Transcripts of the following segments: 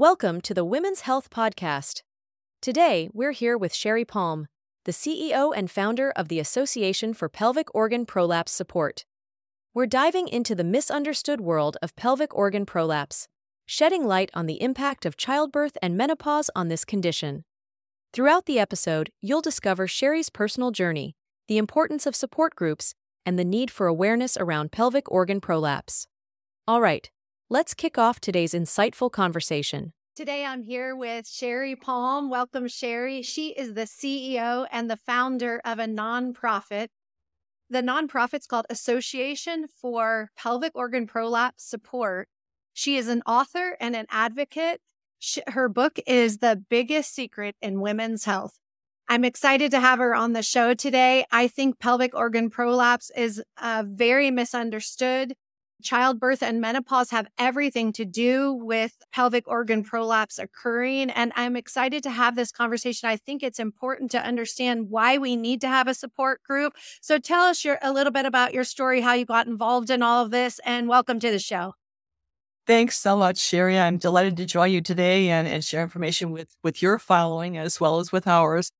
Welcome to the Women's Health Podcast. Today, we're here with Sherry Palm, the CEO and founder of the Association for Pelvic Organ Prolapse Support. We're diving into the misunderstood world of pelvic organ prolapse, shedding light on the impact of childbirth and menopause on this condition. Throughout the episode, you'll discover Sherry's personal journey, the importance of support groups, and the need for awareness around pelvic organ prolapse. All right, let's kick off today's insightful conversation. Today I'm here with Sherry Palm. Welcome, Sherry. She is the CEO and the founder of a nonprofit. The nonprofit's called Association for Pelvic Organ Prolapse Support. She is an author and an advocate. Her book is The Biggest Secret in Women's Health. I'm excited to have her on the show today. I think pelvic organ prolapse is uh, very misunderstood childbirth and menopause have everything to do with pelvic organ prolapse occurring. And I'm excited to have this conversation. I think it's important to understand why we need to have a support group. So tell us your, a little bit about your story, how you got involved in all of this, and welcome to the show. Thanks so much, Sherry. I'm delighted to join you today and, and share information with, with your following as well as with ours.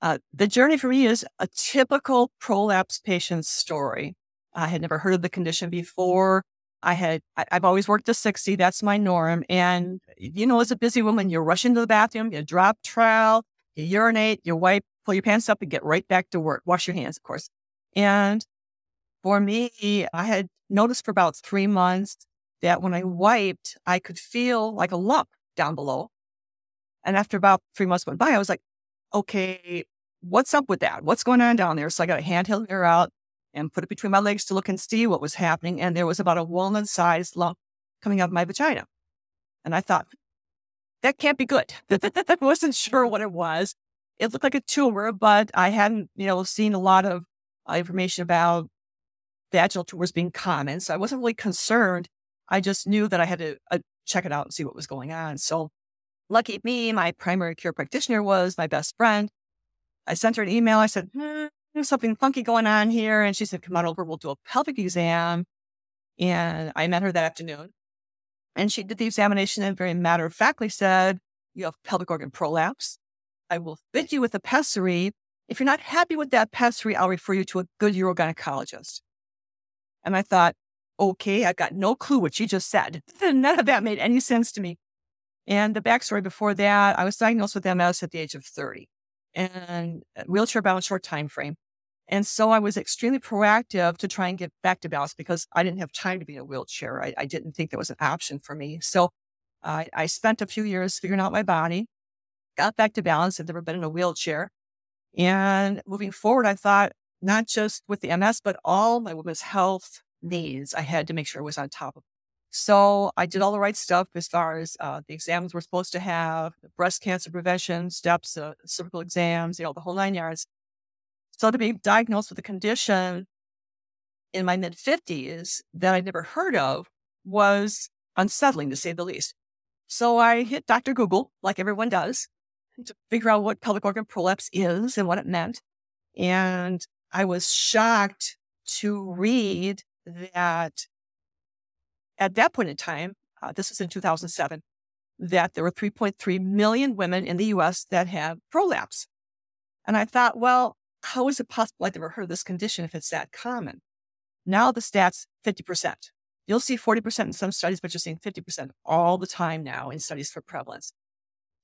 Uh, the journey for me is a typical prolapse patient's story. I had never heard of the condition before. I had, I, have always worked to 60. That's my norm. And, you know, as a busy woman, you rush into the bathroom, you drop trowel, you urinate, you wipe, pull your pants up and get right back to work. Wash your hands, of course. And for me, I had noticed for about three months that when I wiped, I could feel like a lump down below. And after about three months went by, I was like, okay, what's up with that? What's going on down there? So I got a handheld mirror out and put it between my legs to look and see what was happening. And there was about a walnut sized lump coming out of my vagina. And I thought, that can't be good. I wasn't sure what it was. It looked like a tumor, but I hadn't, you know, seen a lot of uh, information about vaginal tumors being common. So I wasn't really concerned. I just knew that I had to uh, check it out and see what was going on. So lucky me, my primary care practitioner was my best friend. I sent her an email. I said, hmm, there's something funky going on here. And she said, come on over, we'll do a pelvic exam. And I met her that afternoon. And she did the examination and very matter of factly said, you have pelvic organ prolapse. I will fit you with a pessary. If you're not happy with that pessary, I'll refer you to a good urogynecologist. And I thought, okay, I got no clue what she just said. None of that made any sense to me. And the backstory before that, I was diagnosed with MS at the age of 30 and uh, wheelchair bound short time frame. And so I was extremely proactive to try and get back to balance because I didn't have time to be in a wheelchair. I, I didn't think that was an option for me. So I, I spent a few years figuring out my body, got back to balance, had never been in a wheelchair. And moving forward, I thought not just with the MS, but all my women's health needs, I had to make sure I was on top of. So I did all the right stuff as far as uh, the exams we're supposed to have, breast cancer prevention steps, uh, cervical exams, you know, the whole nine yards. So to be diagnosed with a condition in my mid 50s that I'd never heard of was unsettling to say the least. So I hit Dr. Google, like everyone does, to figure out what pelvic organ prolapse is and what it meant. And I was shocked to read that at that point in time, uh, this was in 2007, that there were 3.3 million women in the US that had prolapse. And I thought, well, how is it possible I've never heard of this condition if it's that common? Now the stats 50%. You'll see 40% in some studies, but you're seeing 50% all the time now in studies for prevalence.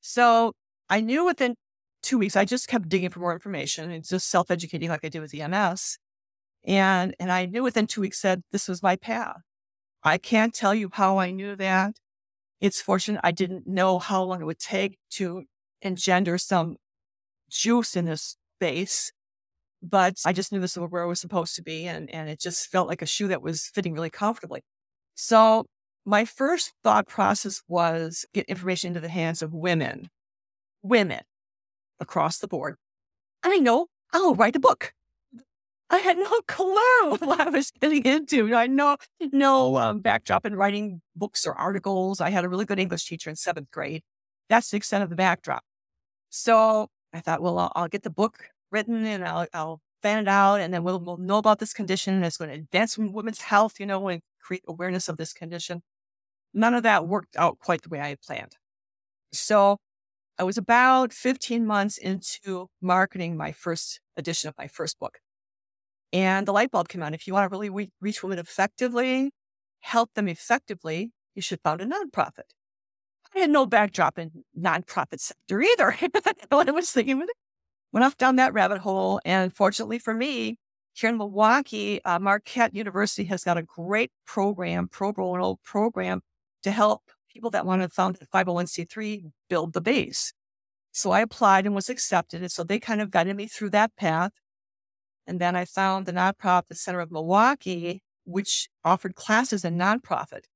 So I knew within two weeks, I just kept digging for more information and just self educating like I did with MS. And, and I knew within two weeks said this was my path. I can't tell you how I knew that. It's fortunate I didn't know how long it would take to engender some juice in this space, but I just knew this was where I was supposed to be. And, and it just felt like a shoe that was fitting really comfortably. So my first thought process was get information into the hands of women, women across the board. I know I'll write a book. I had no clue what I was getting into. I know no um, backdrop in writing books or articles. I had a really good English teacher in seventh grade. That's the extent of the backdrop. So I thought, well, I'll, I'll get the book written and I'll, I'll fan it out, and then we'll, we'll know about this condition. And it's going to advance women's health, you know, and create awareness of this condition. None of that worked out quite the way I had planned. So I was about 15 months into marketing my first edition of my first book. And the light bulb came on. If you want to really re- reach women effectively, help them effectively, you should found a nonprofit. I had no backdrop in nonprofit sector either. I was thinking. Went off down that rabbit hole. And fortunately for me, here in Milwaukee, uh, Marquette University has got a great program, pro bono program to help people that want to found a 501c3 build the base. So I applied and was accepted. And so they kind of guided me through that path. And then I found the Nonprofit the Center of Milwaukee, which offered classes in nonprofit.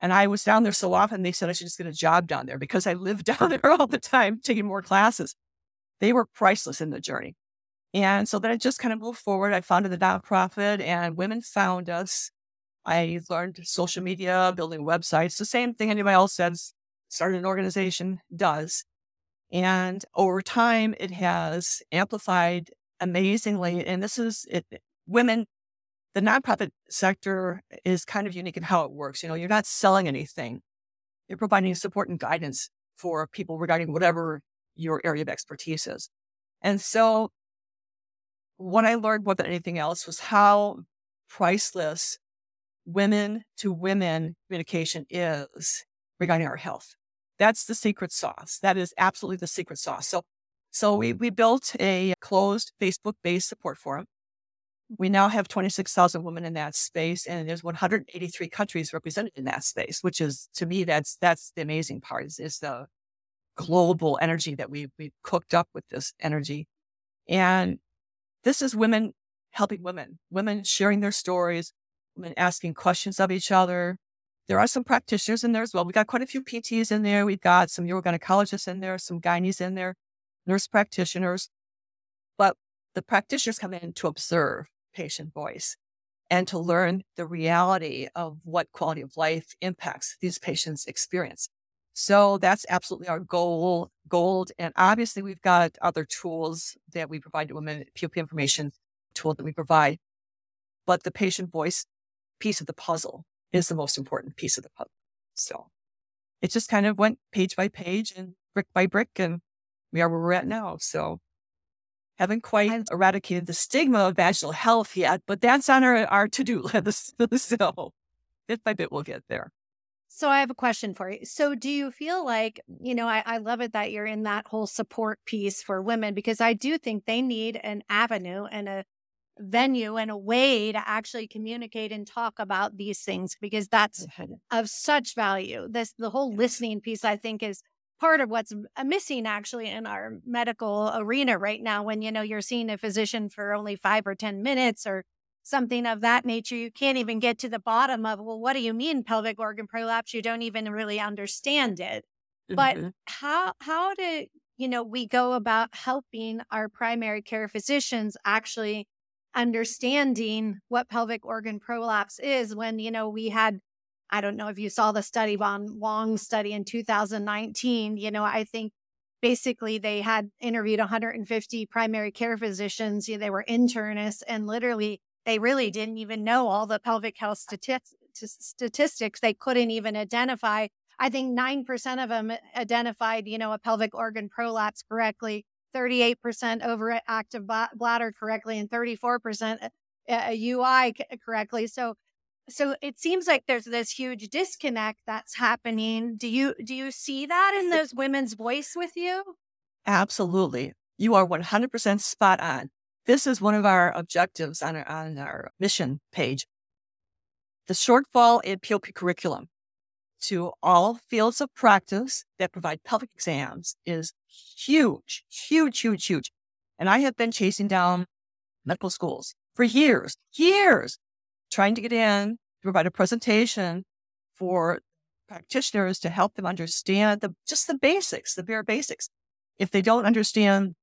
And I was down there so often, they said I should just get a job down there because I lived down there all the time taking more classes. They were priceless in the journey. And so then I just kind of moved forward. I founded the nonprofit and women found us. I learned social media, building websites, the same thing anybody else says, started an organization does. And over time, it has amplified amazingly. And this is it, women, the nonprofit sector is kind of unique in how it works. You know, you're not selling anything, you're providing support and guidance for people regarding whatever your area of expertise is. And so, what I learned more than anything else was how priceless women to women communication is regarding our health. That's the secret sauce. That is absolutely the secret sauce. So, so we, we built a closed Facebook based support forum. We now have 26,000 women in that space and there's 183 countries represented in that space, which is to me, that's, that's the amazing part is, is the global energy that we, we cooked up with this energy. And this is women helping women, women sharing their stories, women asking questions of each other, there are some practitioners in there as well. We got quite a few PTs in there. We've got some urogynecologists in there, some gynaes in there, nurse practitioners. But the practitioners come in to observe patient voice and to learn the reality of what quality of life impacts these patients' experience. So that's absolutely our goal, gold. And obviously we've got other tools that we provide to women, POP information tool that we provide. But the patient voice piece of the puzzle is the most important piece of the puzzle. So it just kind of went page by page and brick by brick, and we are where we're at now. So haven't quite eradicated the stigma of vaginal health yet, but that's on our, our to do list. so bit by bit, we'll get there. So I have a question for you. So do you feel like, you know, I, I love it that you're in that whole support piece for women because I do think they need an avenue and a venue and a way to actually communicate and talk about these things because that's of such value. This the whole listening piece I think is part of what's uh, missing actually in our medical arena right now when you know you're seeing a physician for only 5 or 10 minutes or something of that nature you can't even get to the bottom of well what do you mean pelvic organ prolapse you don't even really understand it. Mm-hmm. But how how do you know we go about helping our primary care physicians actually understanding what pelvic organ prolapse is when, you know, we had, I don't know if you saw the study, Von Wong study in 2019, you know, I think basically they had interviewed 150 primary care physicians. You know, they were internists and literally they really didn't even know all the pelvic health uh statistics. Statistics they couldn't even identify. I think 9% of them identified, you know, a pelvic organ prolapse correctly. 38% overactive bladder correctly and 34% uh, a UI correctly. So so it seems like there's this huge disconnect that's happening. Do you do you see that in those women's voice with you? Absolutely. You are 100% spot on. This is one of our objectives on our, on our mission page. The shortfall in POP curriculum to all fields of practice that provide pelvic exams is huge, huge, huge, huge. And I have been chasing down medical schools for years, years, trying to get in to provide a presentation for practitioners to help them understand the just the basics, the bare basics. If they don't understand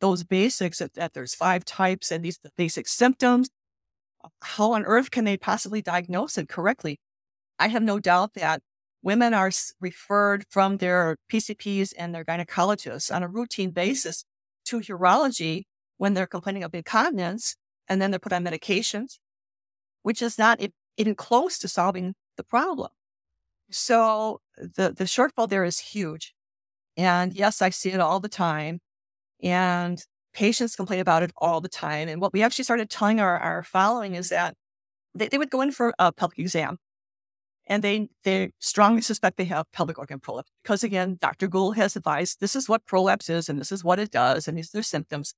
those basics, that, that there's five types and these the basic symptoms, uh, how on earth can they possibly diagnose it correctly? I have no doubt that women are referred from their PCPs and their gynecologists on a routine basis to urology when they're complaining of incontinence, and then they're put on medications, which is not even close to solving the problem. So the, the shortfall there is huge. And yes, I see it all the time. And patients complain about it all the time. And what we actually started telling our, our following is that they, they would go in for a pelvic exam and they, they strongly suspect they have pelvic organ prolapse because again, Dr. Google has advised this is what prolapse is and this is what it does and these are their symptoms.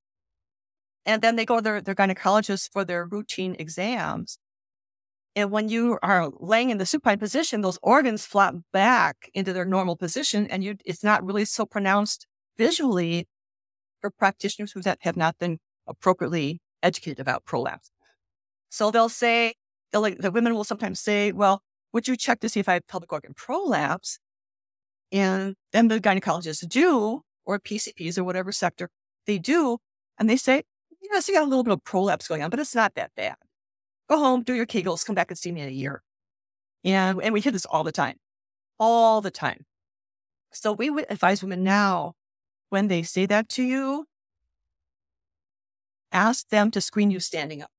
And then they go to their, their gynecologist for their routine exams. And when you are laying in the supine position, those organs flop back into their normal position, and you, it's not really so pronounced visually for practitioners who have not been appropriately educated about prolapse. So they'll say, they'll, like, the women will sometimes say, well, would you check to see if I have pelvic organ prolapse? And then the gynecologists do, or PCPs or whatever sector they do. And they say, yes, you got a little bit of prolapse going on, but it's not that bad. Go home, do your Kegels, come back and see me in a year. And, and we hear this all the time, all the time. So we would advise women now when they say that to you, ask them to screen you standing up.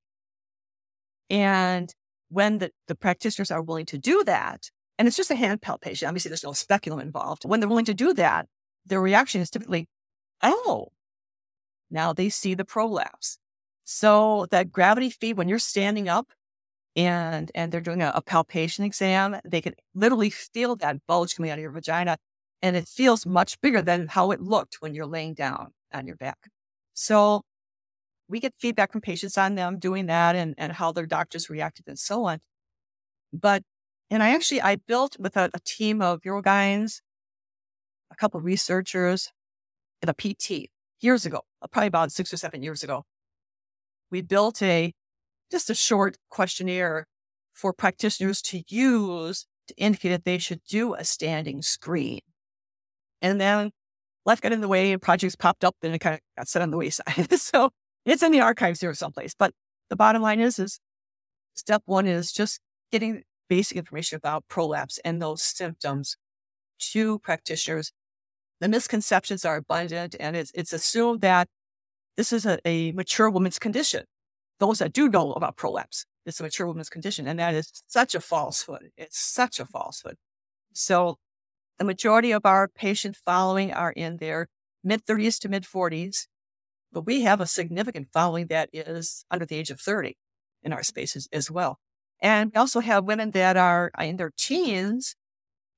And when the, the practitioners are willing to do that, and it's just a hand palpation, obviously there's no speculum involved. When they're willing to do that, their reaction is typically, oh, now they see the prolapse. So that gravity feed, when you're standing up and and they're doing a, a palpation exam, they can literally feel that bulge coming out of your vagina. And it feels much bigger than how it looked when you're laying down on your back. So we get feedback from patients on them doing that and, and how their doctors reacted and so on. But, and I actually, I built with a, a team of urogyns, a couple of researchers, and a PT years ago, uh, probably about six or seven years ago. We built a, just a short questionnaire for practitioners to use to indicate that they should do a standing screen. And then life got in the way and projects popped up and it kind of got set on the wayside. so it's in the archives here someplace. But the bottom line is, is step one is just getting basic information about prolapse and those symptoms to practitioners. The misconceptions are abundant and it's, it's assumed that this is a, a mature woman's condition. Those that do know about prolapse, it's a mature woman's condition. And that is such a falsehood. It's such a falsehood. So the majority of our patient following are in their mid 30s to mid 40s. But we have a significant following that is under the age of 30 in our spaces as well. And we also have women that are uh, in their teens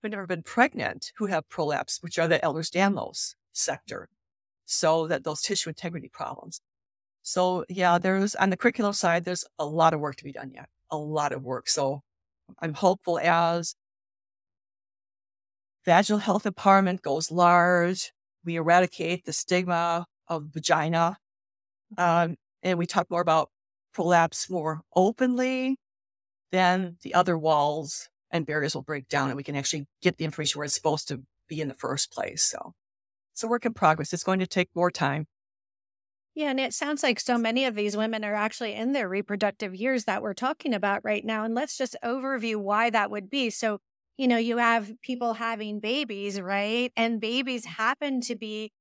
who've never been pregnant who have prolapse, which are the Ehlers-Danlos sector. So that those tissue integrity problems. So yeah, there's on the curriculum side, there's a lot of work to be done yet. A lot of work. So I'm hopeful as vaginal health empowerment goes large, we eradicate the stigma of vagina. Um, and we talk more about prolapse more openly, then the other walls and barriers will break down and we can actually get the information where it's supposed to be in the first place. So it's a work in progress. It's going to take more time. Yeah, and it sounds like so many of these women are actually in their reproductive years that we're talking about right now. And let's just overview why that would be. So, you know, you have people having babies, right? And babies happen to be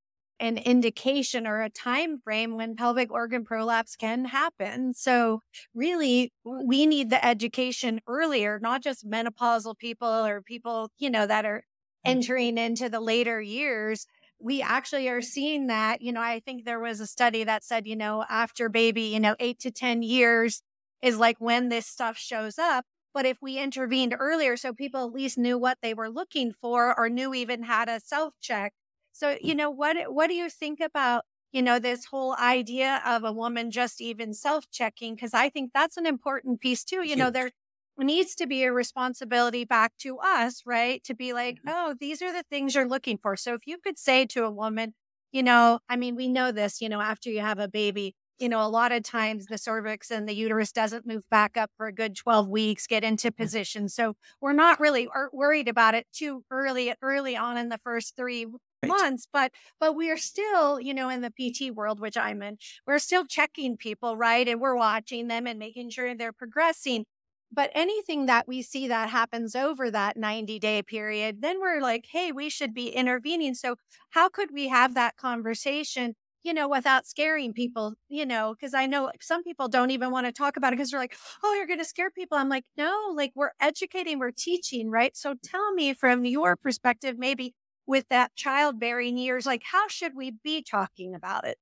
an indication or a time frame when pelvic organ prolapse can happen. So really we need the education earlier, not just menopausal people or people, you know, that are mm. entering into the later years. We actually are seeing that, you know, I think there was a study that said, you know, after baby, you know, 8 to 10 years is like when this stuff shows up. But if we intervened earlier, so people at least knew what they were looking for or knew even how to self check, so, you know, what what do you think about, you know, this whole idea of a woman just even self-checking because I think that's an important piece too. You know, there needs to be a responsibility back to us, right? To be like, mm-hmm. "Oh, these are the things you're looking for." So if you could say to a woman, you know, I mean, we know this, you know, after you have a baby, you know, a lot of times the cervix and the uterus doesn't move back up for a good 12 weeks, get into mm-hmm. position. So we're not really worried about it too early, early on in the first three right. months, but, but we are still, you know, in the PT world, which I'm in, we're still checking people, right? And we're watching them and making sure they're progressing. But anything that we see that happens over that 90 day period, then we're like, hey, we should be intervening. So, how could we have that conversation you know, without scaring people, you know, because I know some people don't even want to talk about it because they're like, oh, you're going to scare people. I'm like, no, like we're educating, we're teaching, right? So tell me from your perspective, maybe with that childbearing years, like how should we be talking about it?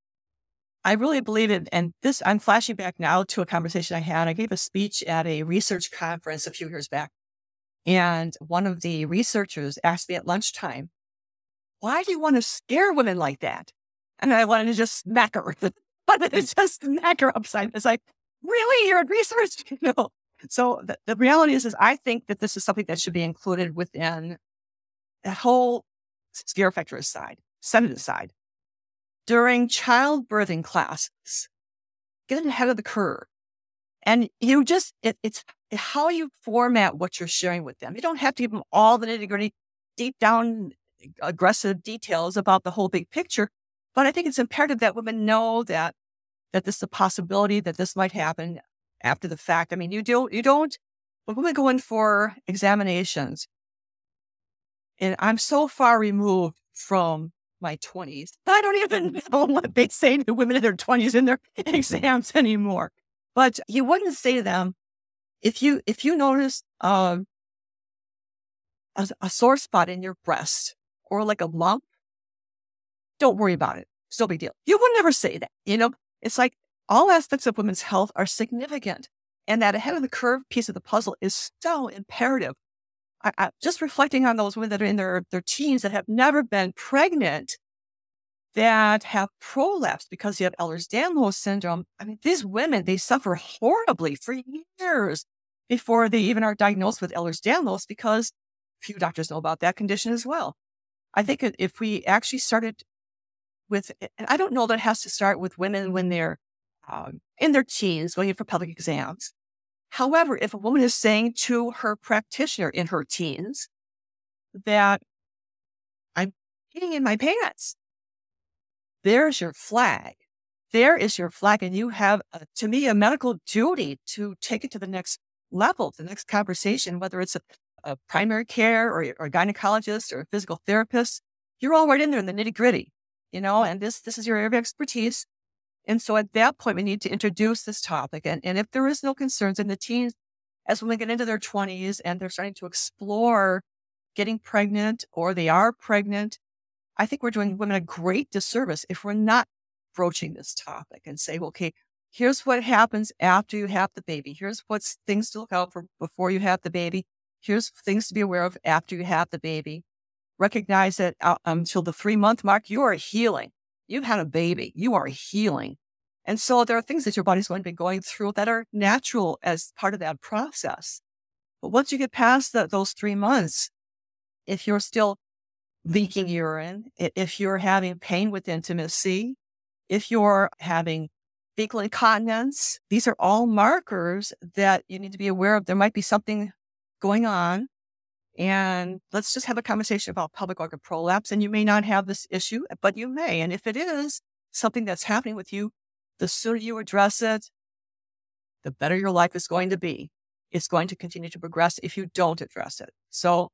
I really believe it. And this, I'm flashing back now to a conversation I had. I gave a speech at a research conference a few years back. And one of the researchers asked me at lunchtime, why do you want to scare women like that? And I wanted to just smack her. but it's mm. just smack her upside. It's like, really? You're in research? You know? So the, the reality is, is I think that this is something that should be included within the whole scare factor aside, set it aside. During childbirthing classes, get ahead of the curve. And you just, it, it's how you format what you're sharing with them. You don't have to give them all the nitty gritty, deep down, aggressive details about the whole big picture. But I think it's imperative that women know that that this is a possibility that this might happen after the fact. I mean, you don't you don't when women go in for examinations, and I'm so far removed from my 20s. I don't even know what they say to women in their 20s in their exams anymore. But you wouldn't say to them, if you if you notice um, a, a sore spot in your breast or like a lump, don't worry about it. Still big deal. You would never say that. You know, it's like all aspects of women's health are significant. And that ahead of the curve piece of the puzzle is so imperative. I, I, just reflecting on those women that are in their, their teens that have never been pregnant, that have prolapse because you have Ehlers-Danlos syndrome. I mean, these women, they suffer horribly for years before they even are diagnosed with Ehlers-Danlos because few doctors know about that condition as well. I think if we actually started with, and I don't know that it has to start with women when they're um, in their teens going in for pelvic exams. However, if a woman is saying to her practitioner in her teens that I'm peeing in my pants, there's your flag. There is your flag. And you have, a, to me, a medical duty to take it to the next level, the next conversation, whether it's a, a primary care or, or a gynecologist or a physical therapist. You're all right in there in the nitty gritty you know, and this this is your area of expertise. And so at that point, we need to introduce this topic. And, and if there is no concerns in the teens, as when they get into their 20s and they're starting to explore getting pregnant or they are pregnant, I think we're doing women a great disservice if we're not broaching this topic and say, okay, here's what happens after you have the baby. Here's what's things to look out for before you have the baby. Here's things to be aware of after you have the baby recognize that uh, until the three month mark, you are healing. You've had a baby, you are healing. And so there are things that your body's going to be going through that are natural as part of that process. But once you get past the, those three months, if you're still leaking urine, if you're having pain with intimacy, if you're having fecal incontinence, these are all markers that you need to be aware of. There might be something going on and let's just have a conversation about pelvic organ prolapse. And you may not have this issue, but you may. And if it is something that's happening with you, the sooner you address it, the better your life is going to be. It's going to continue to progress if you don't address it. So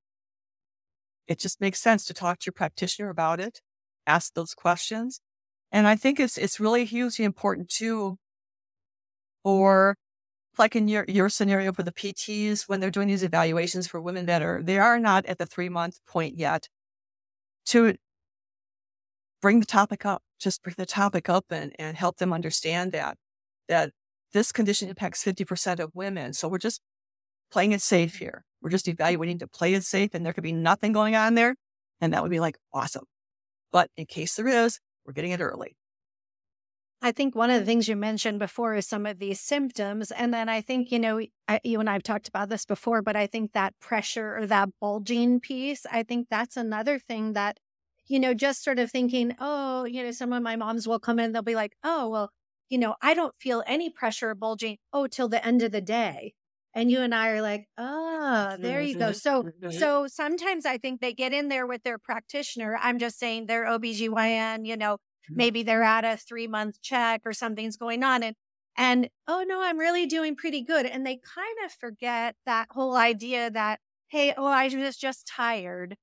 it just makes sense to talk to your practitioner about it, ask those questions. And I think it's it's really hugely important too for like in your, your scenario for the PTs, when they're doing these evaluations for women that are, they are not at the three month point yet, to bring the topic up, just bring the topic up and, and help them understand that, that this condition impacts 50% of women. So we're just playing it safe here. We're just evaluating to play it safe and there could be nothing going on there. And that would be like, awesome. But in case there is, we're getting it early. I think one of the mm-hmm. things you mentioned before is some of these symptoms. And then I think, you know, I, you and I have talked about this before, but I think that pressure or that bulging piece, I think that's another thing that, you know, just sort of thinking, oh, you know, some of my moms will come in, they'll be like, oh, well, you know, I don't feel any pressure or bulging, oh, till the end of the day. And you and I are like, oh, there you go. Mm-hmm. So, mm-hmm. so sometimes I think they get in there with their practitioner. I'm just saying their OBGYN, you know, maybe they're at a three month check or something's going on and and oh no i'm really doing pretty good and they kind of forget that whole idea that hey oh i was just tired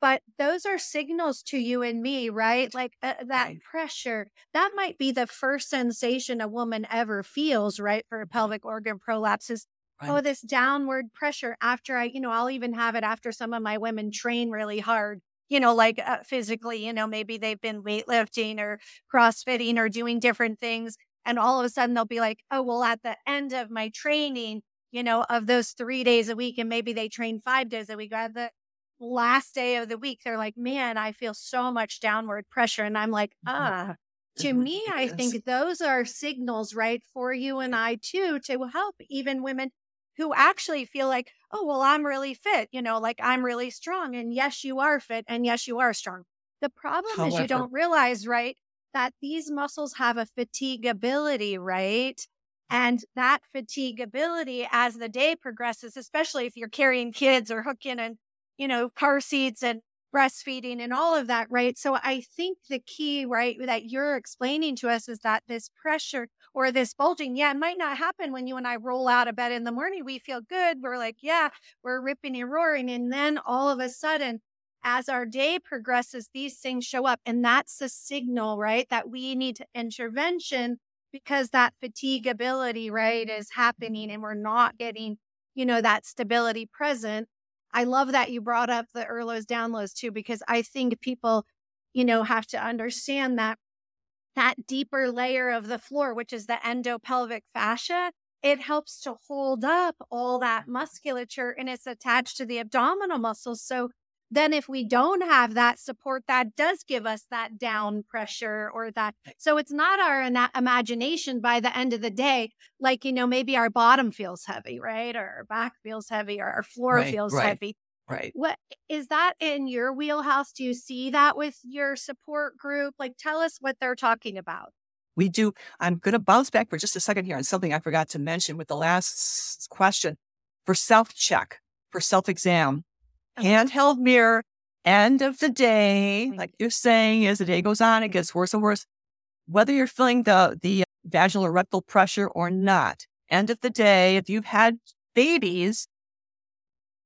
but those are signals to you and me right like uh, that right. pressure that might be the first sensation a woman ever feels right for a pelvic organ prolapse is oh, right. oh this downward pressure after i you know i'll even have it after some of my women train really hard you know, like uh, physically, you know, maybe they've been weightlifting or crossfitting or doing different things. And all of a sudden they'll be like, oh, well, at the end of my training, you know, of those three days a week, and maybe they train five days a week, at the last day of the week, they're like, man, I feel so much downward pressure. And I'm like, mm-hmm. ah, to me, I think those are signals, right, for you and I too, to help even women who actually feel like, oh, well, I'm really fit, you know, like I'm really strong. And yes, you are fit. And yes, you are strong. The problem However, is you don't realize, right, that these muscles have a fatigability, right? And that fatigability as the day progresses, especially if you're carrying kids or hooking and, you know, car seats and breastfeeding and all of that, right? So I think the key, right, that you're explaining to us is that this pressure or this bulging, yeah, it might not happen when you and I roll out of bed in the morning. We feel good. We're like, yeah, we're ripping and roaring. And then all of a sudden, as our day progresses, these things show up. And that's a signal, right, that we need to intervention because that fatigability, right, is happening and we're not getting, you know, that stability present. I love that you brought up the Ehlers-Danlos too, because I think people, you know, have to understand that that deeper layer of the floor, which is the endopelvic fascia, it helps to hold up all that musculature and it's attached to the abdominal muscles. So then if we don't have that support, that does give us that down pressure or that. So it's not our imagination by the end of the day. Like, you know, maybe our bottom feels heavy, right? Or our back feels heavy or our floor right, feels right, heavy. Right. What is that in your wheelhouse? Do you see that with your support group? Like, tell us what they're talking about. We do. I'm going to bounce back for just a second here on something I forgot to mention with the last question. For self check, for self exam, handheld mirror, end of the day, mm-hmm. like you're saying, as the day goes on, it gets worse and worse. Whether you're feeling the, the vaginal or rectal pressure or not, end of the day, if you've had babies,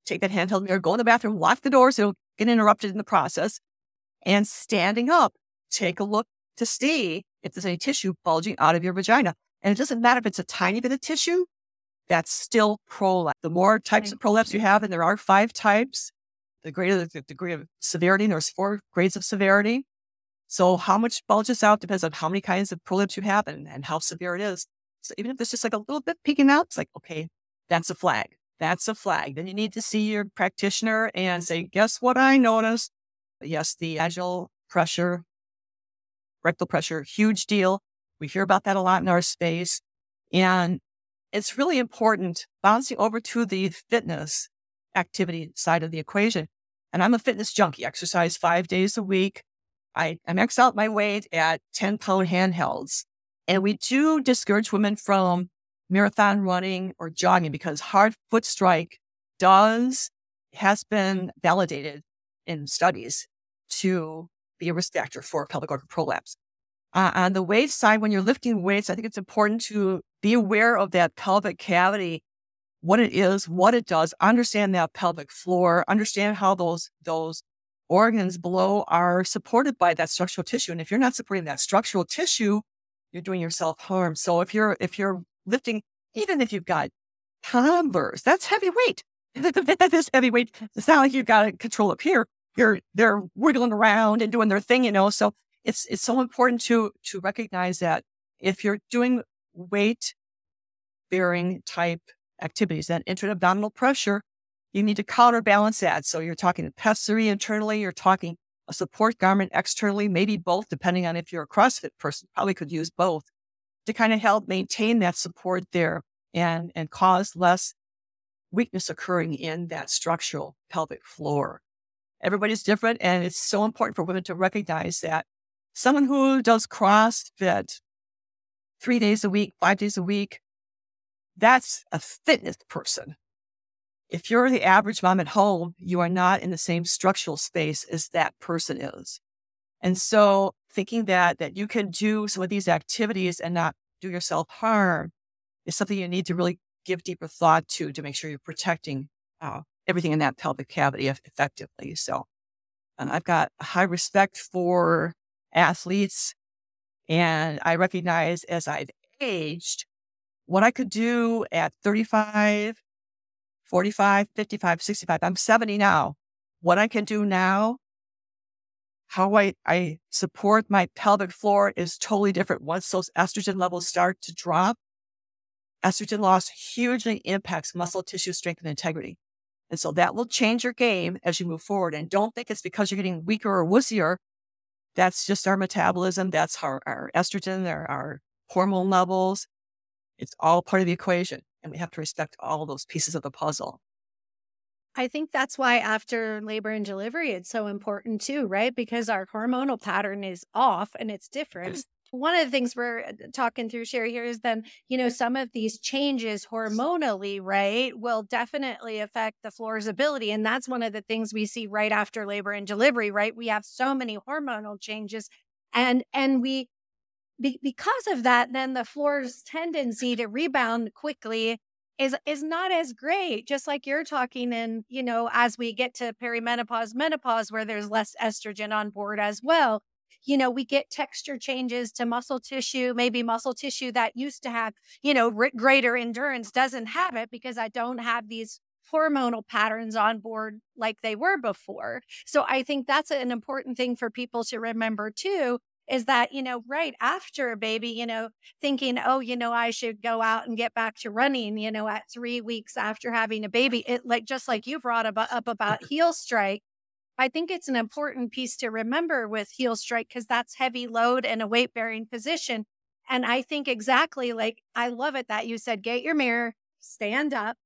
take that handheld mirror, go in the bathroom, lock the door so you don't get interrupted in the process, and standing up, take a look to see if there's any tissue bulging out of your vagina. And it doesn't matter if it's a tiny bit of tissue, that's still prolapse. The more types of prolapse you have, and there are five types, the greater the degree of severity, there's four grades of severity. So how much bulges out depends on how many kinds of prolapse you have and, and how severe it is. So even if it's just like a little bit peeking out, it's like, okay, that's a flag. That's a flag. Then you need to see your practitioner and say, guess what I noticed? Yes, the vaginal pressure, rectal pressure, huge deal. We hear about that a lot in our space. And it's really important bouncing over to the fitness activity side of the equation. And I'm a fitness junkie, exercise five days a week. I, I max out my weight at 10 pound handhelds. And we do discourage women from marathon running or jogging because hard foot strike does, has been validated in studies to be a risk factor for pelvic organ prolapse. Uh, on the weight side, when you're lifting weights, I think it's important to be aware of that pelvic cavity what it is, what it does, understand that pelvic floor, understand how those those organs below are supported by that structural tissue. And if you're not supporting that structural tissue, you're doing yourself harm. So if you're if you're lifting, even if you've got toddlers, that's heavy weight. that is heavy weight. It's not like you've got control up here. You're they're wiggling around and doing their thing, you know. So it's it's so important to to recognize that if you're doing weight bearing type activities, that intra-abdominal pressure, you need to counterbalance that. So you're talking a pessary internally, you're talking a support garment externally, maybe both, depending on if you're a CrossFit person, probably could use both to kind of help maintain that support there and, and cause less weakness occurring in that structural pelvic floor. Everybody's different, and it's so important for women to recognize that someone who does CrossFit three days a week, five days a week, that's a fitness person. If you're the average mom at home, you are not in the same structural space as that person is. And so thinking that that you can do some of these activities and not do yourself harm is something you need to really give deeper thought to to make sure you're protecting uh, everything in that pelvic cavity effectively. So, and I've got high respect for athletes, and I recognize as I've aged what I could do at 35, 45, 55, 65. I'm 70 now. What I can do now how I, I support my pelvic floor is totally different. Once those estrogen levels start to drop, estrogen loss hugely impacts muscle tissue strength and integrity. And so that will change your game as you move forward. And don't think it's because you're getting weaker or wussier. That's just our metabolism. That's our, our estrogen, our, our hormone levels. It's all part of the equation. And we have to respect all those pieces of the puzzle. I think that's why after labor and delivery, it's so important too, right? Because our hormonal pattern is off and it's different. One of the things we're uh, talking through, Sherry, here is then, you know, some of these changes hormonally, right, will definitely affect the floor's ability. And that's one of the things we see right after labor and delivery, right? We have so many hormonal changes and, and we, be, because of that, then the floor's tendency to rebound quickly is is not as great just like you're talking and you know as we get to perimenopause menopause where there's less estrogen on board as well. You know we get texture changes to muscle tissue maybe muscle tissue that used to have you know r- greater endurance doesn't have it because i don't have these hormonal patterns on board like they were before. So i think that's an important thing for people to remember too is that, you know, right after a baby, you know, thinking, oh, you know, I should go out and get back to running, you know, at three weeks after having a baby. It like, just like you brought up, up about heel strike. I think it's an important piece to remember with heel strike because that's heavy load and a weight bearing position. And I think exactly like, I love it that you said, get your mirror, stand up,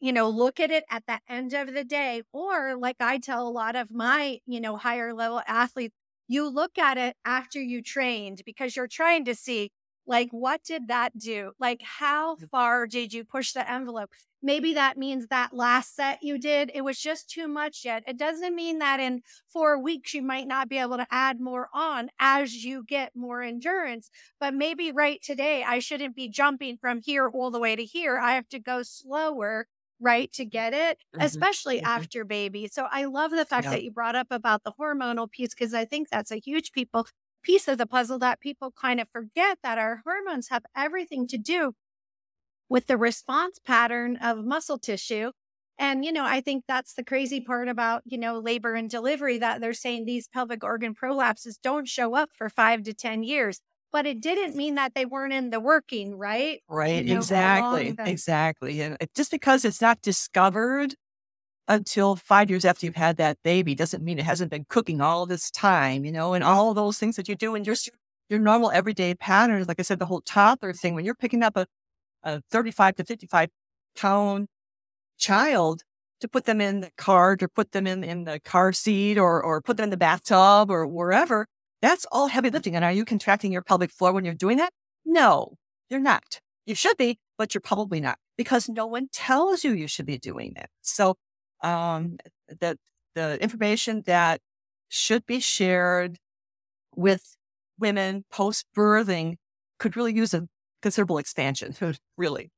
you know, look at it at the end of the day. Or like I tell a lot of my, you know, higher level athletes, you look at it after you trained because you're trying to see like what did that do? Like how far did you push the envelope? Maybe that means that last set you did it was just too much yet. It doesn't mean that in four weeks you might not be able to add more on as you get more endurance but maybe right today i shouldn't be jumping from here all the way to here. I have to go slower right to get it mm-hmm. especially mm-hmm. after baby so i love the fact that you brought up about the hormonal piece because i think that's a huge people piece of the puzzle that people kind of forget that our hormones have everything to do with the response pattern of muscle tissue and you know i think that's the crazy part about you know labor and delivery that they're saying these pelvic organ prolapses don't show up for 5 to 10 years but it didn't mean that they weren't in the working, right? Right. You know, exactly. Exactly. And just because it's not discovered until five years after you've had that baby doesn't mean it hasn't been cooking all this time, you know, and all those things that you do in just your normal everyday patterns. Like I said, the whole toddler thing, when you're picking up a, a 35 to 55 pound child to put them in the cart or put them in, in the car seat or, or put them in the bathtub or wherever, that's all heavy lifting. And are you contracting your pelvic floor when you're doing that? No, you're not. You should be, but you're probably not because no one tells you you should be doing it. So, um, the, the information that should be shared with women post birthing could really use a considerable expansion, really.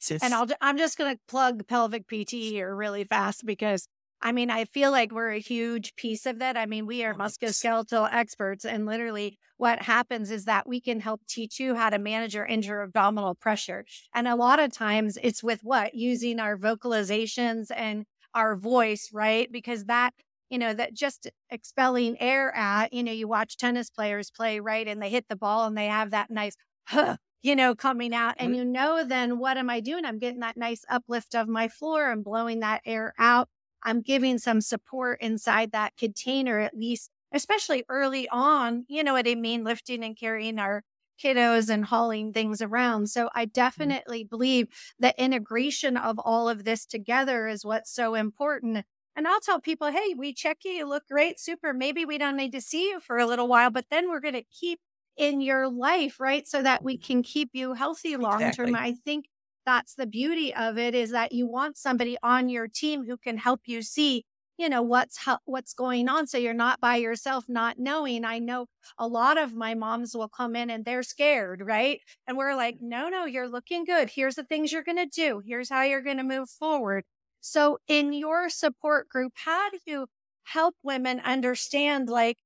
Just... And I'll, I'm just going to plug pelvic PT here really fast because I mean, I feel like we're a huge piece of that. I mean, we are musculoskeletal experts, and literally, what happens is that we can help teach you how to manage your intra-abdominal pressure. And a lot of times, it's with what using our vocalizations and our voice, right? Because that you know, that just expelling air at, you know, you watch tennis players play, right? And they hit the ball and they have that nice, huh, you know, coming out. And you know, then what am I doing? I'm getting that nice uplift of my floor and blowing that air out. I'm giving some support inside that container, at least, especially early on. You know what I mean? Lifting and carrying our kiddos and hauling things around. So I mm-hmm. definitely mm-hmm. believe the integration of all of this together is what's so important. And I'll tell people, hey, we check you, you look great, super. Maybe we don't need to see you for a little while, but then we're going to keep in your life, right? So that we can keep you healthy long term. Exactly. I think that's the beauty of it is that you want somebody on your team who can help you see you know what's what's going on so you're not by yourself not knowing. I know a lot of my moms will come in and they're scared right? And we're like mm. no no you're looking good. Here's the things you're going to do. Here's how you're going to move forward. So in your support group how do you help women understand like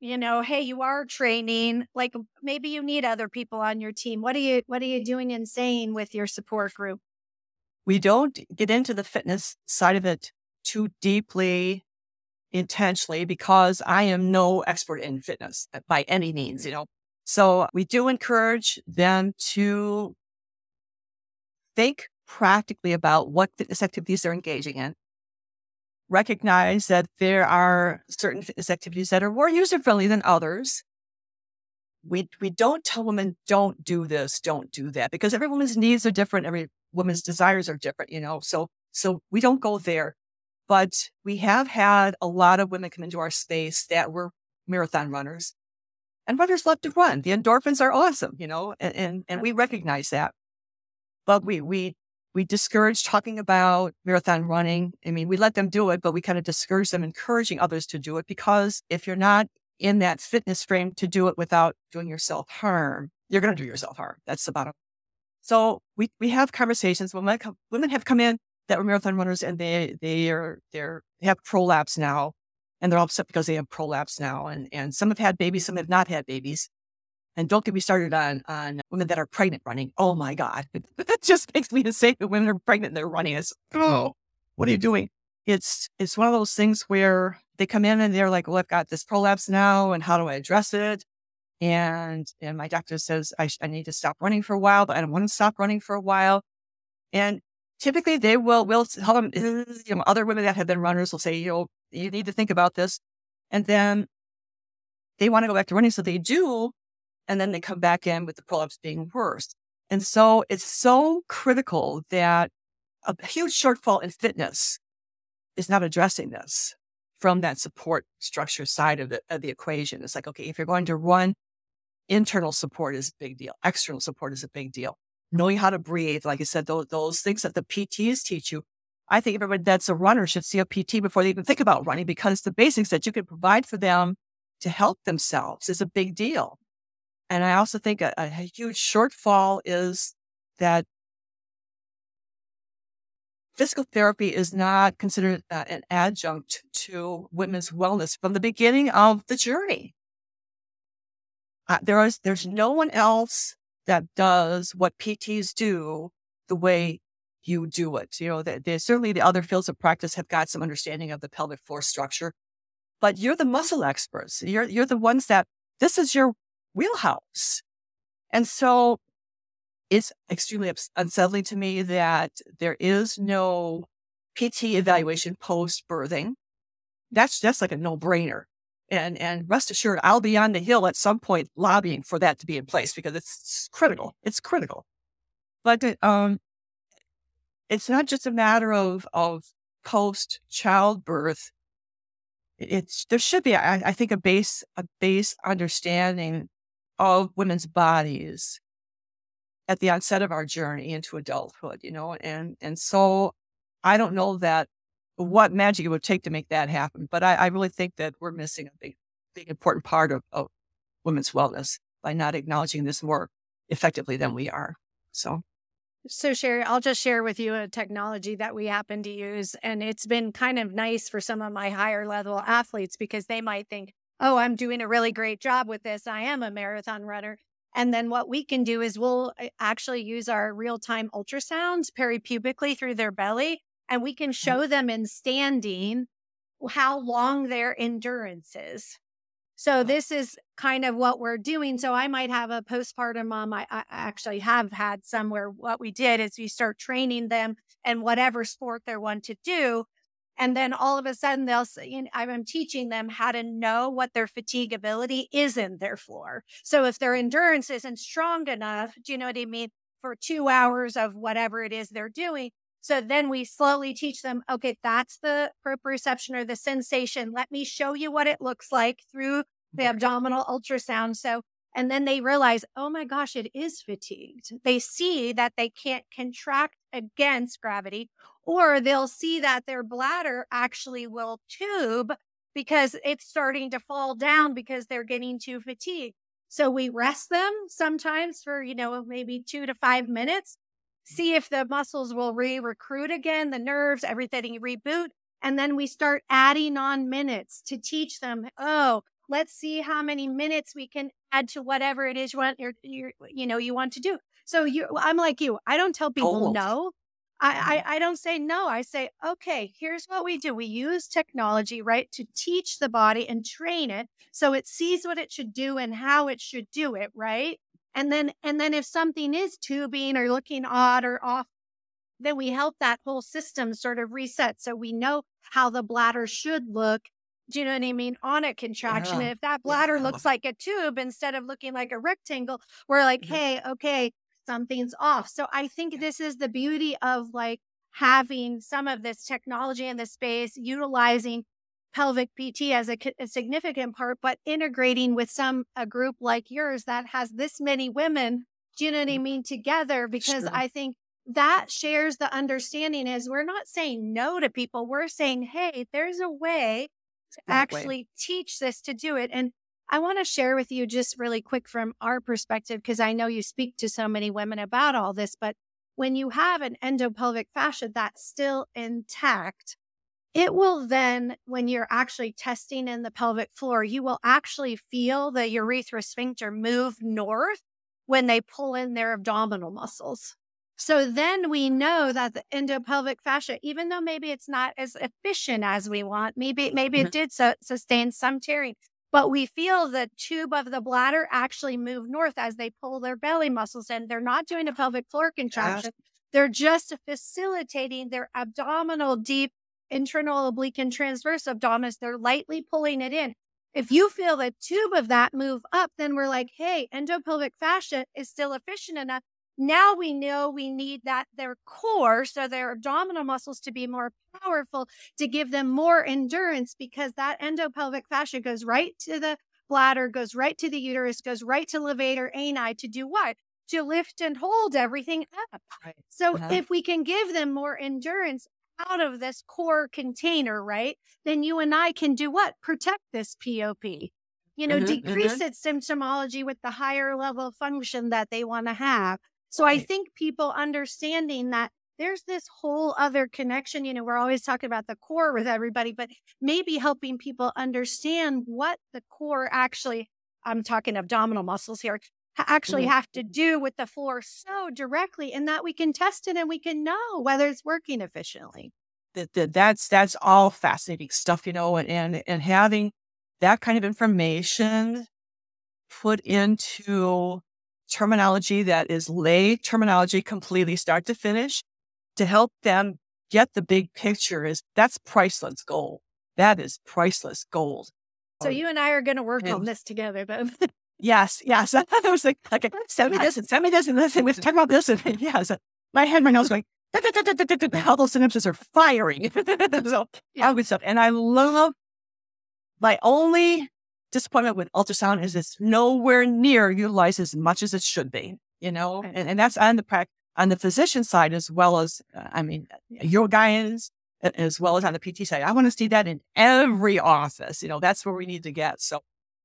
you know, hey, you are training, like maybe you need other people on your team. What are you what are you doing and saying with your support group? We don't get into the fitness side of it too deeply intentionally because I am no expert in fitness uh, by any means, mm-hmm. you know. So we do encourage them to think practically about what fitness activities they're engaging in. Recognize that there are certain fitness activities that are more user friendly than others. We, we don't tell women, don't do this, don't do that, because every woman's needs are different. Every woman's desires are different, you know. So, so we don't go there. But we have had a lot of women come into our space that were marathon runners. And runners love to run. The endorphins are awesome, you know, and, and, and we recognize that. But we, we, we discourage talking about marathon running. I mean, we let them do it, but we kind of discourage them encouraging others to do it because if you're not in that fitness frame to do it without doing yourself harm, you're going to do yourself harm. That's the bottom. So we, we have conversations. Women, women have come in that were marathon runners and they, they are, they're, they have prolapse now and they're upset because they have prolapse now. And, and some have had babies, some have not had babies. And don't get me started on, on women that are pregnant running. Oh my God. that just makes me insane that women are pregnant and they're running. It's, oh, what are you doing? It's, it's one of those things where they come in and they're like, well, I've got this prolapse now and how do I address it? And, and my doctor says I, sh- I need to stop running for a while, but I don't want to stop running for a while. And typically they will, will tell them, eh, you know, other women that have been runners will say, you know, you need to think about this. And then they want to go back to running. So they do. And then they come back in with the prolapse being worse. And so it's so critical that a huge shortfall in fitness is not addressing this from that support structure side of the, of the equation. It's like, okay, if you're going to run, internal support is a big deal. External support is a big deal. Knowing how to breathe, like I said, those, those things that the PTs teach you I think everybody that's a runner should see a PT before they even think about running because the basics that you can provide for them to help themselves is a big deal. And I also think a, a huge shortfall is that physical therapy is not considered uh, an adjunct to women's wellness from the beginning of the journey. Uh, there is there's no one else that does what PTs do the way you do it. You know, there's certainly the other fields of practice have got some understanding of the pelvic floor structure, but you're the muscle experts. You're, you're the ones that this is your wheelhouse. And so it's extremely unsettling to me that there is no PT evaluation post birthing. That's just like a no brainer. And, and rest assured, I'll be on the hill at some point lobbying for that to be in place because it's critical. It's critical. But um, it's not just a matter of of post childbirth. It's there should be, I, I think, a base a base understanding of women's bodies at the onset of our journey into adulthood, you know, and and so I don't know that what magic it would take to make that happen, but I, I really think that we're missing a big, big important part of, of women's wellness by not acknowledging this more effectively than we are. So so, Sherry, I'll just share with you a technology that we happen to use. And it's been kind of nice for some of my higher level athletes because they might think, oh, I'm doing a really great job with this. I am a marathon runner. And then what we can do is we'll uh, actually use our real time ultrasounds peripubically through their belly, and we can mm-hmm. show them in standing how long their endurance is. So this is kind of what we're doing. So I might have a postpartum mom. I, I actually have had some where what we did is we start training them and whatever sport they want to do. And then all of a sudden they'll say, you know, I'm teaching them how to know what their fatigue ability is in their floor. So if their mm. endurance isn't strong enough, do you know what I mean? For two hours of whatever it is they're doing, so then we slowly teach them, okay, that's the proprioception or the sensation. Let me show you what it looks like through the abdominal ultrasound. So, and then they realize, oh my gosh, it is fatigued. They see that they can't contract against gravity, or they'll see that their bladder actually will tube because it's starting to fall down because they're getting too fatigued. So we rest them sometimes for, you know, maybe two to five minutes see if the muscles will re recruit again, the nerves, everything reboot. And then we start adding on minutes to teach them, oh, let's see how many minutes we can add to whatever it is you want, you're, you know, you want to do. So you, I'm like you. I don't tell people oh. no. I, I, I don't say no. I say, okay, here's what we do. We use technology, right, to teach the body and train it so it sees what it should do and how it should do it, right? And then and then if something is tubing or looking odd or off, then we help that whole system sort of reset so we know how the bladder should look. Do you know what I mean? On a contraction. Yeah. If that bladder Yeah. looks like a tube instead of looking like a rectangle, we're like, Mhm. hey, okay, something's off. So I think this is the beauty of like having some of this technology in the space, utilizing pelvic PT as a significant part, but integrating with some a group like yours that has this many women. Do you know what I mm. mean? Together, because Sure. I think that shares the understanding is we're not saying no to people. We're saying, hey, there's a way to That way. actually teach this to do it. And I want to share with you just really quick from our perspective, because I know you speak to so many women about all this, but when you have an endopelvic fascia that's still intact, it will then, when you're actually testing in the pelvic floor, you will actually feel the urethra sphincter move north when they pull in their abdominal muscles. So then we know that the endopelvic fascia, even though maybe it's not as efficient as we want, maybe maybe it mm-hmm. did su- sustain some tearing, but we feel the tube of the bladder actually move north as they pull their belly muscles in. They're not doing a pelvic floor contraction. They're just facilitating their abdominal deep internal oblique and transverse abdominis. They're lightly pulling it in. If you feel the tube of that move up, then we're like, hey, endopelvic fascia is still efficient enough. Now we know we need that their core, so their abdominal muscles to be more powerful to give them more endurance because that endopelvic fascia goes right to the bladder, goes right to the uterus, goes right to levator ani to do what? To lift and hold everything up. Right. So Uh-huh. if we can give them more endurance out of this core container, right? Then you and I can do what? Protect this POP. You know, Mhm, decrease its symptomology with the higher level function that they want to have. So I think people understanding that there's this whole other connection. You know, we're always talking about the core with everybody, but maybe helping people understand what the core actually, I'm talking abdominal muscles here, actually Mhm. have to do with the floor so directly and that we can test it and we can know whether it's working efficiently. that, that that's that's all fascinating stuff, you know, and, and and having that kind of information put into terminology that is lay terminology completely start to finish to help them get the big picture is that's priceless gold. That is priceless gold. So Oh, you and I are going to work on this together then. Yes, yes. I was like, like, send me this and send me this and this and we talk about this and yes. My head, my nose going, all those synapses are firing. so Yeah. all good stuff. And I love my only disappointment with ultrasound is it's nowhere near utilized as much as it should be, you know, Right. and, and that's on the prac on the physician side as well as, uh, I mean, your guys as well as on the PT side. I want to see that in every office. You know, that's where we need to get. So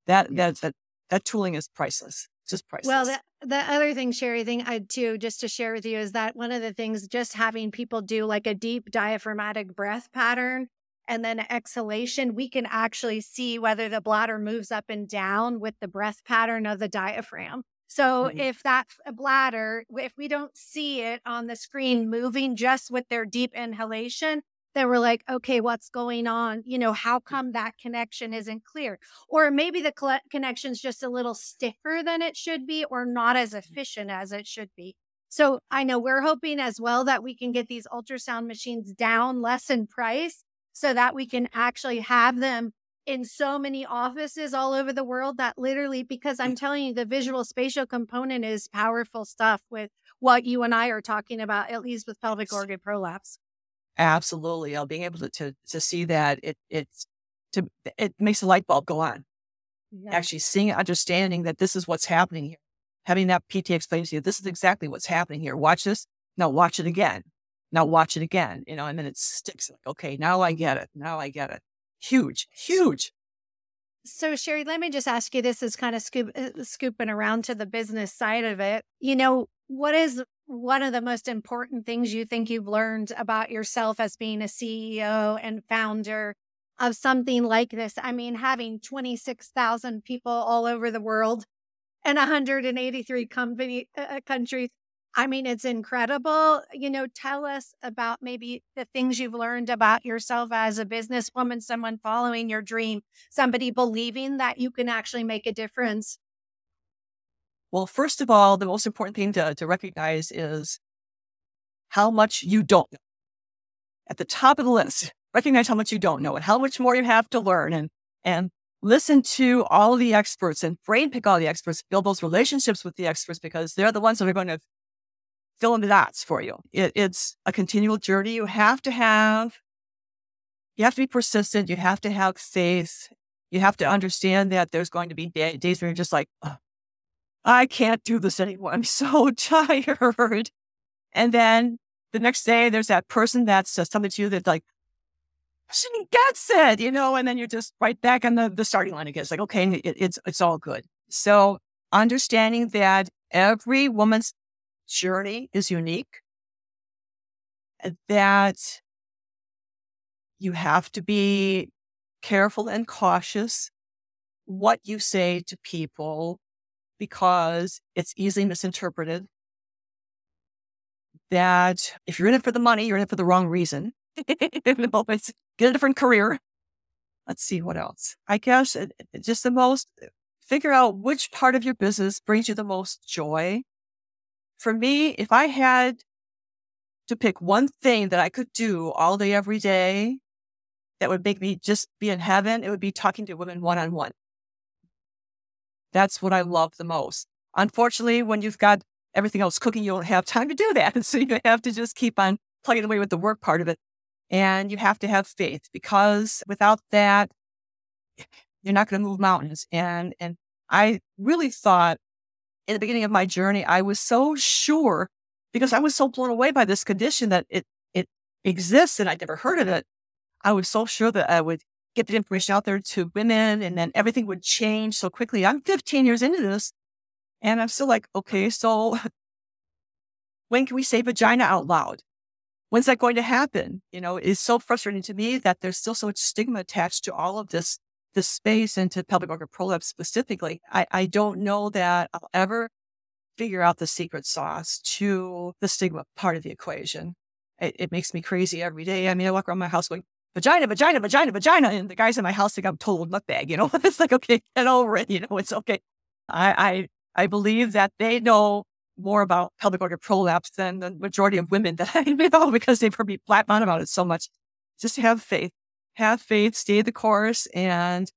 that, that, that, that tooling is priceless. Just priceless. Well, the, the other thing, Sherry, thing I too, just to share with you, is that one of the things, just having people do like a deep diaphragmatic breath pattern and then exhalation, we can actually see whether the bladder moves up and down with the breath pattern of the diaphragm. So Mhm. if that bladder, if we don't see it on the screen moving just with their deep inhalation, then we're like, okay, what's going on? You know, how come that connection isn't clear? Or maybe the colle- connection's just a little stiffer than it should be or not as efficient as it should be. So I know we're hoping as well that we can get these ultrasound machines down less in price so that we can actually have them in so many offices all over the world that literally, because I'm mm. telling you, the visual spatial component is powerful stuff with what you and I are talking about, at least with pelvic organ prolapse. Absolutely. Know, being able to, to, to see that it, it's, to, it makes the light bulb go on. Actually seeing, understanding that this is what's happening here. Having that PT explain to you, this is mm. exactly what's happening here. Watch this. Now watch it again. Now watch it again. You know, and then it sticks. Like, okay, now I get it. Now I get it. Huge, huge. So, Sherry, let me just ask you this is kind of scoop, uh, scooping around to the business side of it. You know, what is one of the most important things you think you've learned about yourself as being a CEO and founder of something like this? I mean, having 26,000 people all over the world and 183 company, uh, countries. I mean, it's incredible. You know, tell us about maybe the things you've learned about yourself as a businesswoman, someone following your dream, somebody believing that you can actually make a difference. Well, first of all, the most important thing to, to recognize is how much you don't know. At the top of the list, recognize how much you don't know and how much more you have to learn and, and listen to all the experts and brain pick all the experts, build those relationships with the experts because they're the ones that are going to fill in the dots for you. It, it's a continual journey. You have to have, you have to be persistent. You have to have faith. You have to understand that there's going to be day, days where you're just like, I can't do this anymore. I'm so tired. And then the next day, there's that person that says something to you that's like, she gets it, you know, and then you're just right back on the, the starting line again. It's like, okay, it, it's, it's all good. So understanding that every woman's journey is unique, eh, that you have to be careful and cautious what you say to people because it's easily misinterpreted. That if you're in it for the money, you're in it for the wrong reason. Get a different career. Let's see what else. I guess it, it just the most figure out which part of your business brings you the most joy for me, if I had to pick one thing that I could do all day, every day, that would make me just be in heaven, it would be talking to women one on one. That's what I love the most. Unfortunately, when you've got everything else cooking, you don't have time to do that. So you have to just keep on plugging away with the work part of it. And you have to have faith because without that, you're not going to move mountains. And, and I really thought in the beginning of my journey, I was so sure because I was so blown away by this condition that it it exists and I'd never heard of it. I was so sure that I would get the information out there to women and then everything would change so quickly. I'm 15 years into this and I'm still like, okay, so when can we say vagina out loud? When's that going to happen? You know, it's so frustrating to me that there's still so much stigma attached to all of this the space into pelvic organ prolapse specifically, I, I don't know that I'll ever figure out the secret sauce to the stigma part of the equation. It, it, makes me crazy every day. I mean, I walk around my house going, vagina, vagina, vagina, vagina. And the guys in my house think I'm total nutbag, you know? it's like, okay, get over it. You know, it's okay. I, I, I believe that they know more about pelvic organ prolapse than the majority of women that I know because they've heard me flat on about it so much. Just have faith have faith, stay the course, and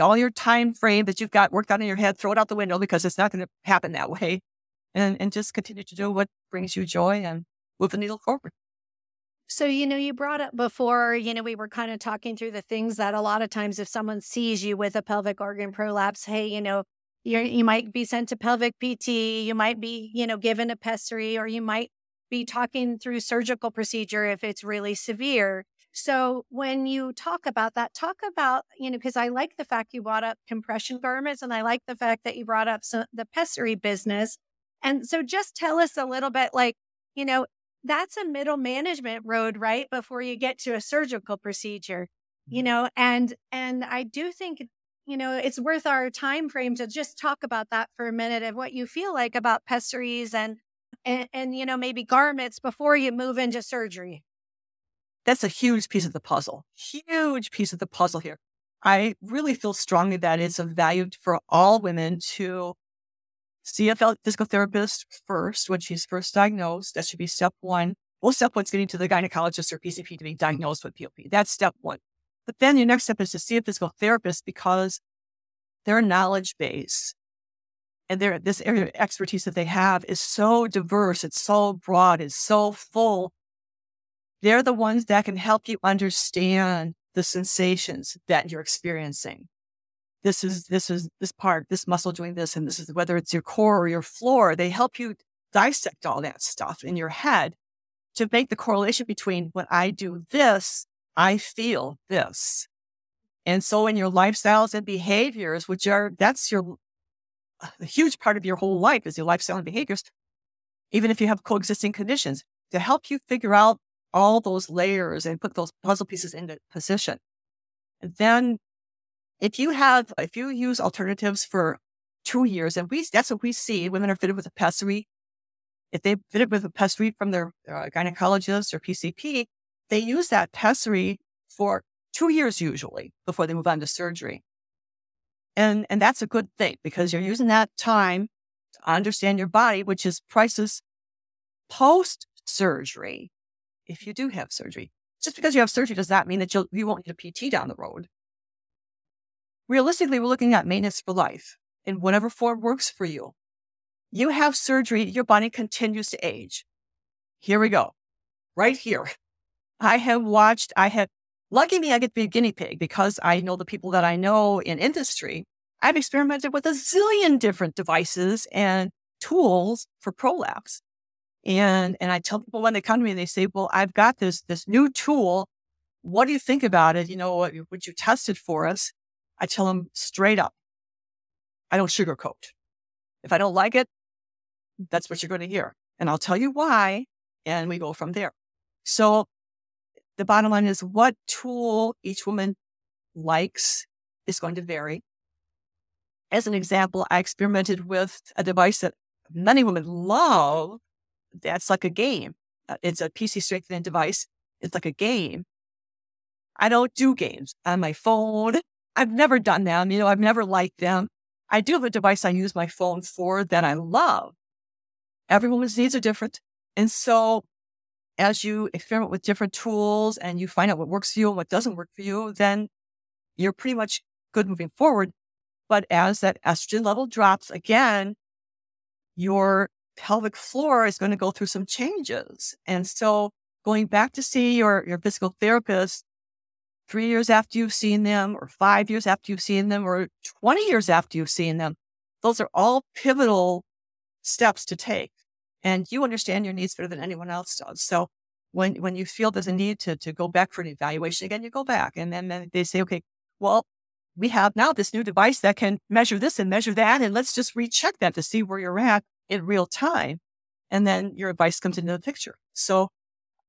all your time frame that you've got worked out in your head, throw it out the window because it's not going to happen that way. And, and just continue to do what brings you joy and move the needle forward. So, you know, you brought up before, you know, we were kind of talking through the things that a lot of times if someone sees you with a pelvic organ prolapse, hey, you know, you you might be sent to pelvic PT, you might be, you know, given a pessary, or you might be talking through surgical procedure if it's really severe. So when you talk about that, talk about, you know, because I like the fact you brought up compression garments and I like the fact that you brought up some, the pessary business. And so just tell us a little bit like, you know, that's a middle management road, right? Before you get to a surgical procedure, you mm-hmm. know, and, and I do think, you know, it's worth our time frame to just talk about that for a minute of what you feel like about pessaries and, and, and you know, maybe garments before you move into surgery. That's a huge piece of the puzzle. Huge piece of the puzzle here. I really feel strongly that it's of value for all women to see a physical therapist first when she's first diagnosed. That should be step one. Well, step one is getting to the gynecologist or PCP to be diagnosed with POP. That's step one. But then your next step is to see a physical therapist because their knowledge base and their this area of expertise that they have is so diverse, it's so broad, it's so full they're the ones that can help you understand the sensations that you're experiencing. This is, this is this part, this muscle doing this, and this is whether it's your core or your floor. They help you dissect all that stuff in your head to make the correlation between when I do this, I feel this. And so in your lifestyles and behaviors, which are, that's your, a huge part of your whole life is your lifestyle and behaviors. Even if you have coexisting conditions to help you figure out all those layers and put those puzzle pieces into position. And then if you have, if you use alternatives for two years, and we, that's what we see, women are fitted with a pessary if they've been with a pessary from their uh, gynecologist or PCP, they use that pessary for two years usually before they move on to surgery. And, and that's a good thing because you're using that time to understand your body, which is priceless post surgery. If you do have surgery, just because you have surgery does that mean that you'll, you won't need a PT down the road. Realistically, we're looking at maintenance for life in whatever form works for you. You have surgery, your body continues to age. Here we go. Right here. I have watched, I have, lucky me, I get to be a guinea pig because I know the people that I know in industry. I've experimented with a zillion different devices and tools for prolapse. And, and I tell people when they come to me, and they say, well, I've got this, this new tool. What do you think about it? You know, would you test it for us? I tell them straight up. I don't sugarcoat. If I don't like it, that's what you're going to hear. And I'll tell you why, and we go from there. So the bottom line is what tool each woman likes is going to vary. As an example, I experimented with a device that many women love. That's like a game. Uh, it's a PC strengthening device. It's like a game. I don't do games on my phone. I've never done them. You know, I've never liked them. I do have a device I use my phone for that I love. Everyone's needs are different. And so as you experiment with different tools and you find out what works for you and what doesn't work for you, then you're pretty much good moving forward. But as that estrogen level drops again, your pelvic floor is going to go through some changes. And so going back to see your, your physical therapist three years after you've seen them, or five years after you've seen them, or 20 years after you've seen them, those are all pivotal steps to take. And you understand your needs better than anyone else does. So when, when you feel there's a need to, to go back for an evaluation again, you go back. And then, then they say, okay, well, we have now this new device that can measure this and measure that. And let's just recheck that to see where you're at in real time. And then your advice comes into the picture. So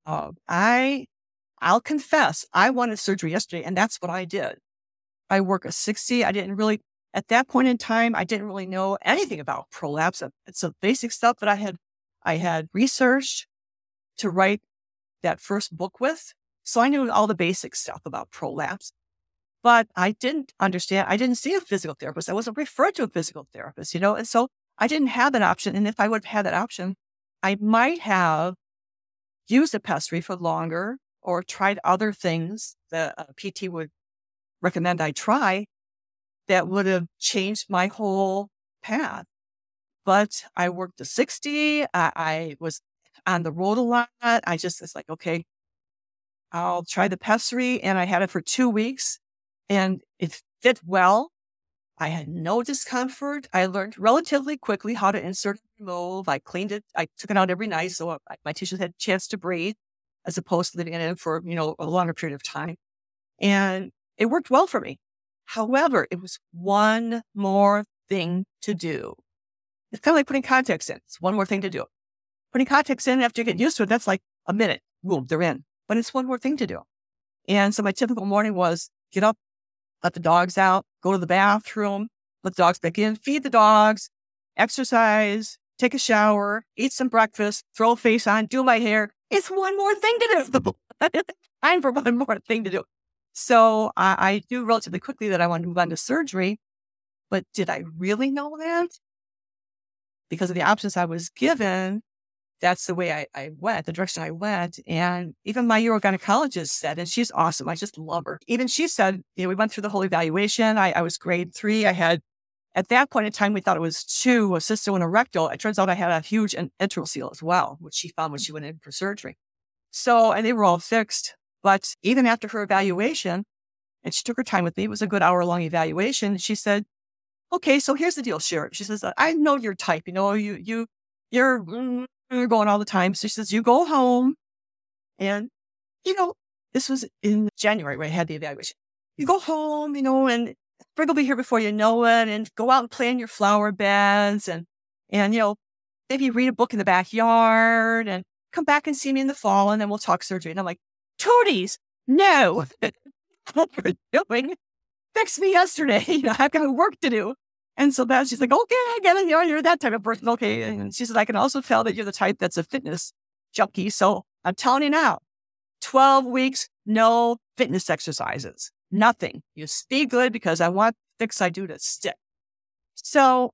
uh, I, I'll confess, I wanted surgery yesterday, and that's what I did. I work a 60. I didn't really at that point in time, I didn't really know anything about prolapse. It's some basic stuff that I had, I had researched to write that first book with. So I knew all the basic stuff about prolapse, but I didn't understand. I didn't see a physical therapist. I wasn't referred to a physical therapist, you know, and so I didn't have that option. And if I would have had that option, I might have used a pessary for longer or tried other things that a PT would recommend I try that would have changed my whole path. But I worked to 60. I, I was on the road a lot. I just was like, okay, I'll try the pessary. And I had it for two weeks and it fit well. I had no discomfort. I learned relatively quickly how to insert and remove. I cleaned it. I took it out every night so uh, my tissues had a chance to breathe as opposed to leaving it for, you know, a longer period of time. And it worked well for me. However, it was one more thing to do. It's kind of like putting contacts in. It's one more thing to do. Putting contacts in after you get used to it, that's like a minute. Boom, they're in. But it's one more thing to do. And so my typical morning was get up, let the dogs out, go to the bathroom, let the dogs back in, feed the dogs, exercise, take a shower, eat some breakfast, throw a face on, do my hair. It's one more thing to do. Time for one more thing to do. So I, I knew relatively quickly that I wanted to move on to surgery. But did I really know that? Because of the options I was given, that's the way I, I went, the direction I went. And even my urogynecologist said, and she's awesome. I just love her. Even she said, you know, we went through the whole evaluation. I, I was grade three. I had, at that point in time, we thought it was two, a cysto and a rectal. It turns out I had a huge enterocele as well, which she found when she went in for surgery. So, and they were all fixed. But even after her evaluation, and she took her time with me, it was a good hour long evaluation. She said, okay, so here's the deal, Sharon. She says, I know your type, you know, you, you, you're, mm, mm, you're going all the time. So she says, you go home and, you know, this was in January where I had the evaluation. You go home, you know, and spring will be here before you know it and go out and play in your flower beds and, and, you know, maybe read a book in the backyard and come back and see me in the fall and then we'll talk surgery. And I'm like, Toadies, no. what we're doing. Fix me yesterday. You know, I've got work to do. And so that she's like, okay, I get it. You're, you're that type of person. Okay. And she said, I can also tell that you're the type that's a fitness junkie. So I'm telling you now, 12 weeks, no fitness exercises, nothing. You speak good because I want things I do to stick. So,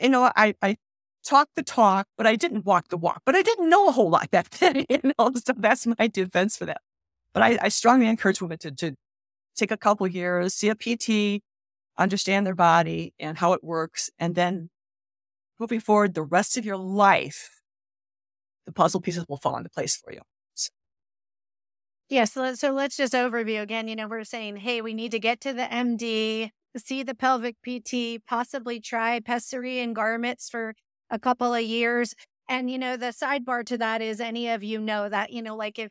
you know, I, I talked the talk, but I didn't walk the walk, but I didn't know a whole lot back then. You know, so that's my defense for that. But I, I strongly encourage women to, to take a couple years, see a PT, understand their body and how it works. And then moving forward, the rest of your life, the puzzle pieces will fall into place for you. Yes. Yeah. So, so let's just overview again. You know, we're saying, hey, we need to get to the MD, see the pelvic PT, possibly try pessary and garments for a couple of years. And, you know, the sidebar to that is any of you know that, you know, like if,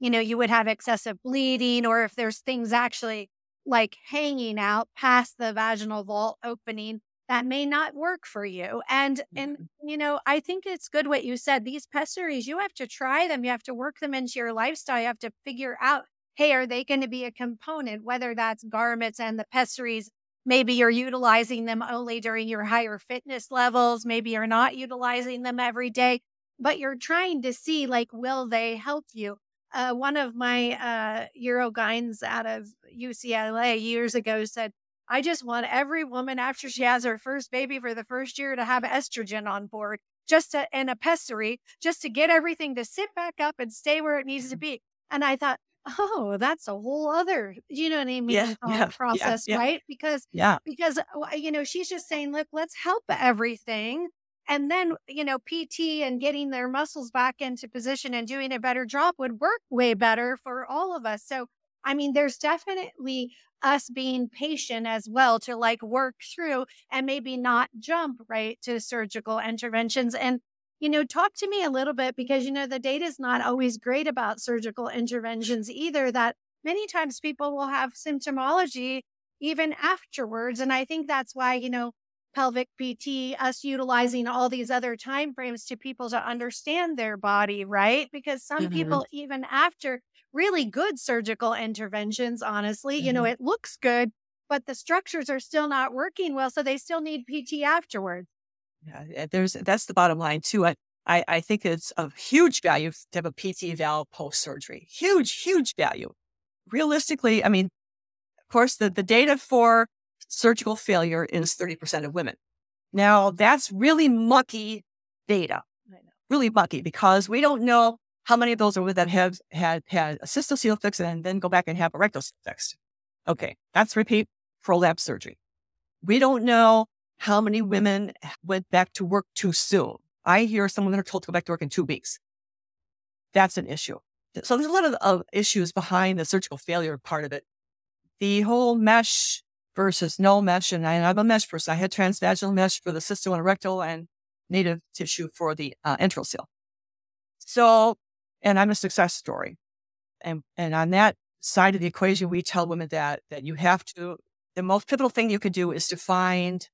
you know, you would have excessive bleeding or if there's things actually like hanging out past the vaginal vault opening that may not work for you and and mm-hmm. you know i think it's good what you said these pessaries you have to try them you have to work them into your lifestyle you have to figure out hey are they going to be a component whether that's garments and the pessaries maybe you're utilizing them only during your higher fitness levels maybe you're not utilizing them every day but you're trying to see like will they help you uh, one of my uh, Urogynes out of UCLA years ago said, I just want every woman after she has her first baby for the first year to have estrogen on board, just to, and a pessary, just to get everything to sit back up and stay where it needs to mm-hmm. be. And I thought, oh, that's a whole other, you know what I mean, yeah, uh, yeah, process, yeah, right? Because, yeah, because you know, she's just saying, look, let's help everything and then, you know, PT and getting their muscles back into position and doing a better job would work way better for all of us. So, I mean, there's definitely us being patient as well to like work through and maybe not jump right to surgical interventions. And, you know, talk to me a little bit because, you know, the data is not always great about surgical interventions either, that many times people will have symptomology even afterwards. And I think that's why, you know, pelvic PT, us utilizing all these other time frames to people to understand their body, right? Because some mm-hmm. people, even after really good surgical interventions, honestly, mm-hmm. you know, mm-hmm. it looks good, but the structures are still not working well. So they still need PT afterwards. Yeah, there's that's the bottom line too. I, I, I think it's of huge value to have a PT valve post surgery. Huge, huge value. Realistically, I mean, of course, the, the data for surgical failure is 30% of women. Now, that's really mucky data, really mucky because we don't know how many of those are women that have had, had a cystocele fixed and then go back and have a rectocele fixed. Okay, that's repeat prolapse surgery. We don't know how many women went back to work too soon. I hear some women are told to go back to work in two weeks. That's an issue. So there's a lot of, of issues behind the surgical failure part of it. The whole mesh versus no mesh. And I, am a mesh person. I had transvaginal mesh for the cysto and rectal and native tissue for the uh, enterocele. So, and I'm a success story. And, and on that side of the equation, we tell women that, that you have to, the most pivotal thing you could do is to find,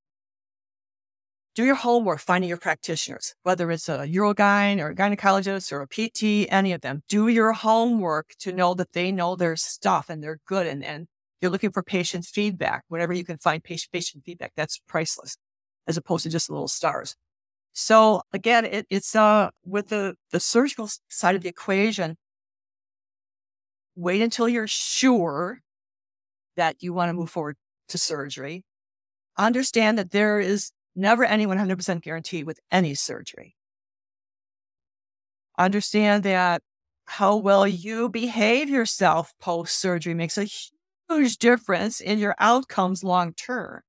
do your homework finding your practitioners, whether it's a urogyn or a gynecologist or a PT, any of them. Do your homework to know that they know their stuff and they're good and, and you're looking for patient feedback, whenever you can find patient, patient feedback, that's priceless as opposed to just little stars. So again, it, it's uh, with the, the surgical side of the equation, wait until you're sure that you want to move forward to surgery. Understand that there is never any 100% guarantee with any surgery. Understand that how well you behave yourself post surgery makes a huge difference in your outcomes long term.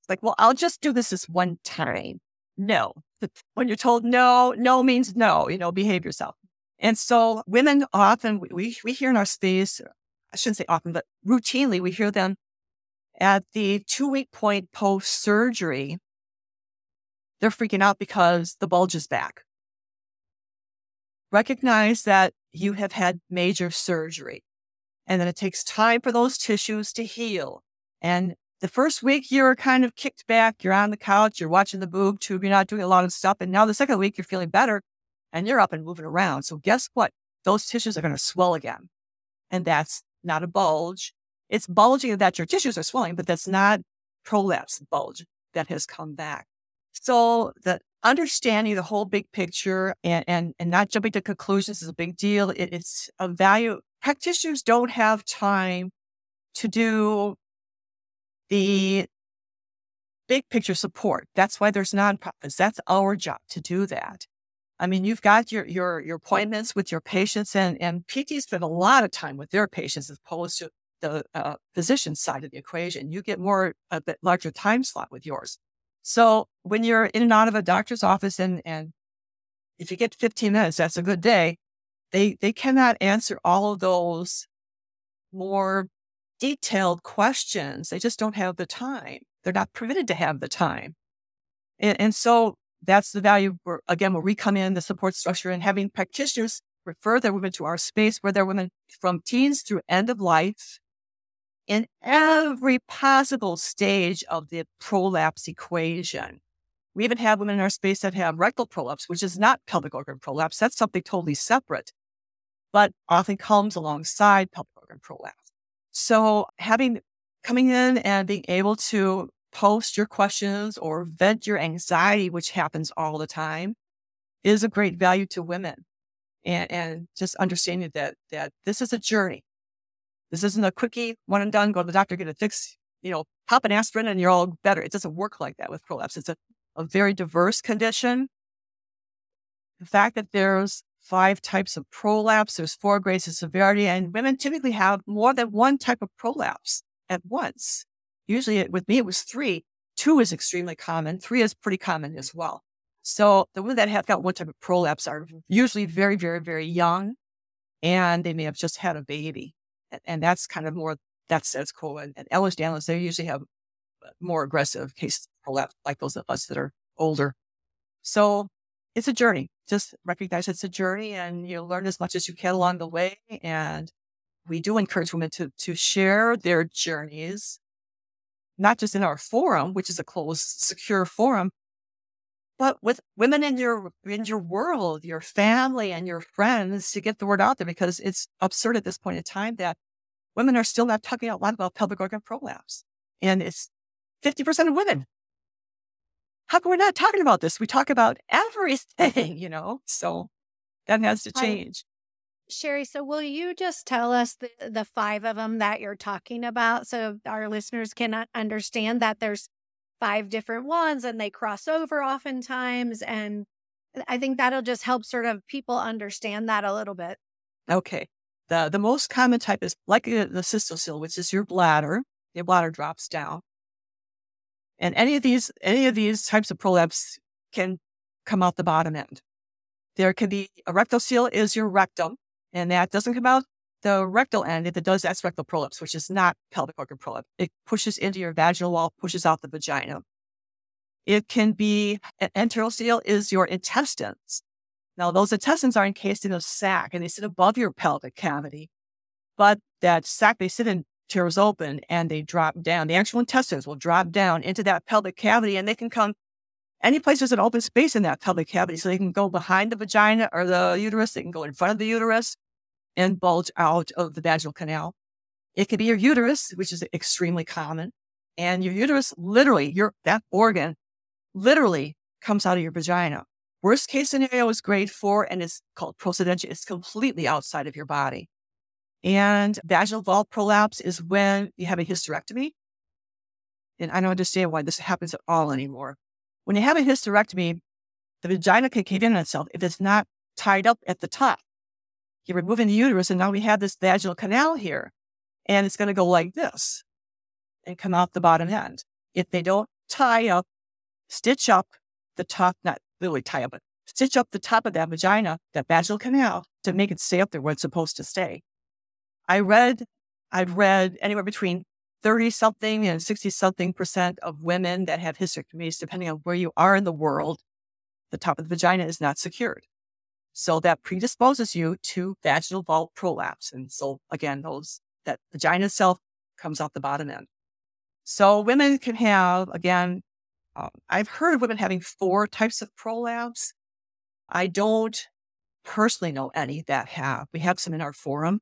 It's like, well, I'll just do this this one time. No. When you're told no, no means no, you know, behave yourself. And so women often, we, we hear in our space, I shouldn't say often, but routinely, we hear them at the two week point post surgery. They're freaking out because the bulge is back. Recognize that you have had major surgery. And then it takes time for those tissues to heal. And the first week you're kind of kicked back, you're on the couch, you're watching the boob tube, you're not doing a lot of stuff. And now the second week you're feeling better and you're up and moving around. So guess what? Those tissues are going to swell again. And that's not a bulge. It's bulging that your tissues are swelling, but that's not prolapse bulge. that has come back. So the understanding the whole big picture and, and, and not jumping to conclusions is a big deal. It, it's a value. Practitioners don't have time to do the big picture support. That's why there's nonprofits. That's our job to do that. I mean, you've got your your your appointments with your patients, and and PTs spend a lot of time with their patients as opposed to the uh, physician side of the equation. You get more a bit larger time slot with yours. So when you're in and out of a doctor's office, and and if you get 15 minutes, that's a good day. They they cannot answer all of those more detailed questions. They just don't have the time. They're not permitted to have the time. And, and so that's the value where, again, where we come in, the support structure and having practitioners refer their women to our space where they're women from teens through end of life in every possible stage of the prolapse equation. We even have women in our space that have rectal prolapse, which is not pelvic organ prolapse. That's something totally separate, but often comes alongside pelvic organ prolapse. So having coming in and being able to post your questions or vent your anxiety, which happens all the time, is a great value to women. And, and just understanding that that this is a journey. This isn't a quickie, one and done, go to the doctor, get it fixed, you know, pop an aspirin and you're all better. It doesn't work like that with prolapse. It's a, a very diverse condition. The fact that there's five types of prolapse, there's four grades of severity, and women typically have more than one type of prolapse at once. Usually it, with me, it was three. Two is extremely common. Three is pretty common as well. So the women that have got one type of prolapse are usually very, very, very young and they may have just had a baby. And, and that's kind of more, that's, that's cool. And, and Ehlers-Danlos, they usually have more aggressive cases of prolapse like those of us that are older. So it's a journey. Just recognize it's a journey and you learn as much as you can along the way. And we do encourage women to, to share their journeys not just in our forum, which is a closed, secure forum, but with women in your in your world, your family and your friends to get the word out there because it's absurd at this point in time that women are still not talking out loud about pelvic organ prolapse. And it's 50% of women. How come we're not talking about this? We talk about everything, you know? So that has to change. Sherry, so will you just tell us the, the five of them that you're talking about so our listeners can understand that there's five different ones and they cross over oftentimes? And I think that'll just help sort of people understand that a little bit. Okay. The, the most common type is like uh, the, the cystocele, which is your bladder. Your bladder drops down. And any of these, any of these types of prolapse can come out the bottom end. There can be a rectocele is your rectum, and that doesn't come out the rectal end. If it does, that's rectal prolapse, which is not pelvic organ prolapse. It pushes into your vaginal wall, pushes out the vagina. It can be an enterocele is your intestines. Now, those intestines are encased in a sac and they sit above your pelvic cavity, but that sac they sit in tears open and they drop down. The actual intestines will drop down into that pelvic cavity and they can come any place there's an open space in that pelvic cavity. So they can go behind the vagina or the uterus, they can go in front of the uterus and bulge out of the vaginal canal. It could be your uterus, which is extremely common. And your uterus literally, your that organ literally comes out of your vagina. Worst case scenario is grade four and it's called procidentia. It's completely outside of your body. And vaginal vault prolapse is when you have a hysterectomy. And I don't understand why this happens at all anymore. When you have a hysterectomy, the vagina can cave in on itself if it's not tied up at the top. You're removing the uterus, and now we have this vaginal canal here, and it's going to go like this and come out the bottom end. If they don't tie up, stitch up the top, not literally tie up, but stitch up the top of that vagina, that vaginal canal, to make it stay up there where it's supposed to stay. I read, I've read anywhere between 30 something and 60 something percent of women that have hysterectomies, depending on where you are in the world, the top of the vagina is not secured. So that predisposes you to vaginal vault prolapse. And so again, those that vagina itself comes out the bottom end. So women can have, again, um, I've heard of women having four types of prolapse. I don't personally know any that have. We have some in our forum.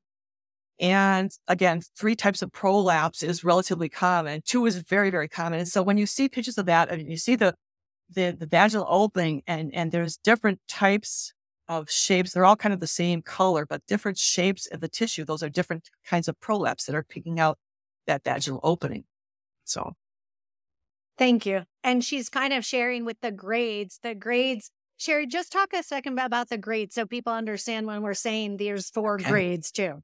And again, three types of prolapse is relatively common. Two is very, very common. And so when you see pictures of that, and you see the, the, the vaginal opening and, and there's different types of shapes. They're all kind of the same color, but different shapes of the tissue. Those are different kinds of prolapse that are picking out that vaginal opening. So. Thank you. And she's kind of sharing with the grades, the grades. Sherry, just talk a second about the grades so people understand when we're saying there's four okay. grades too.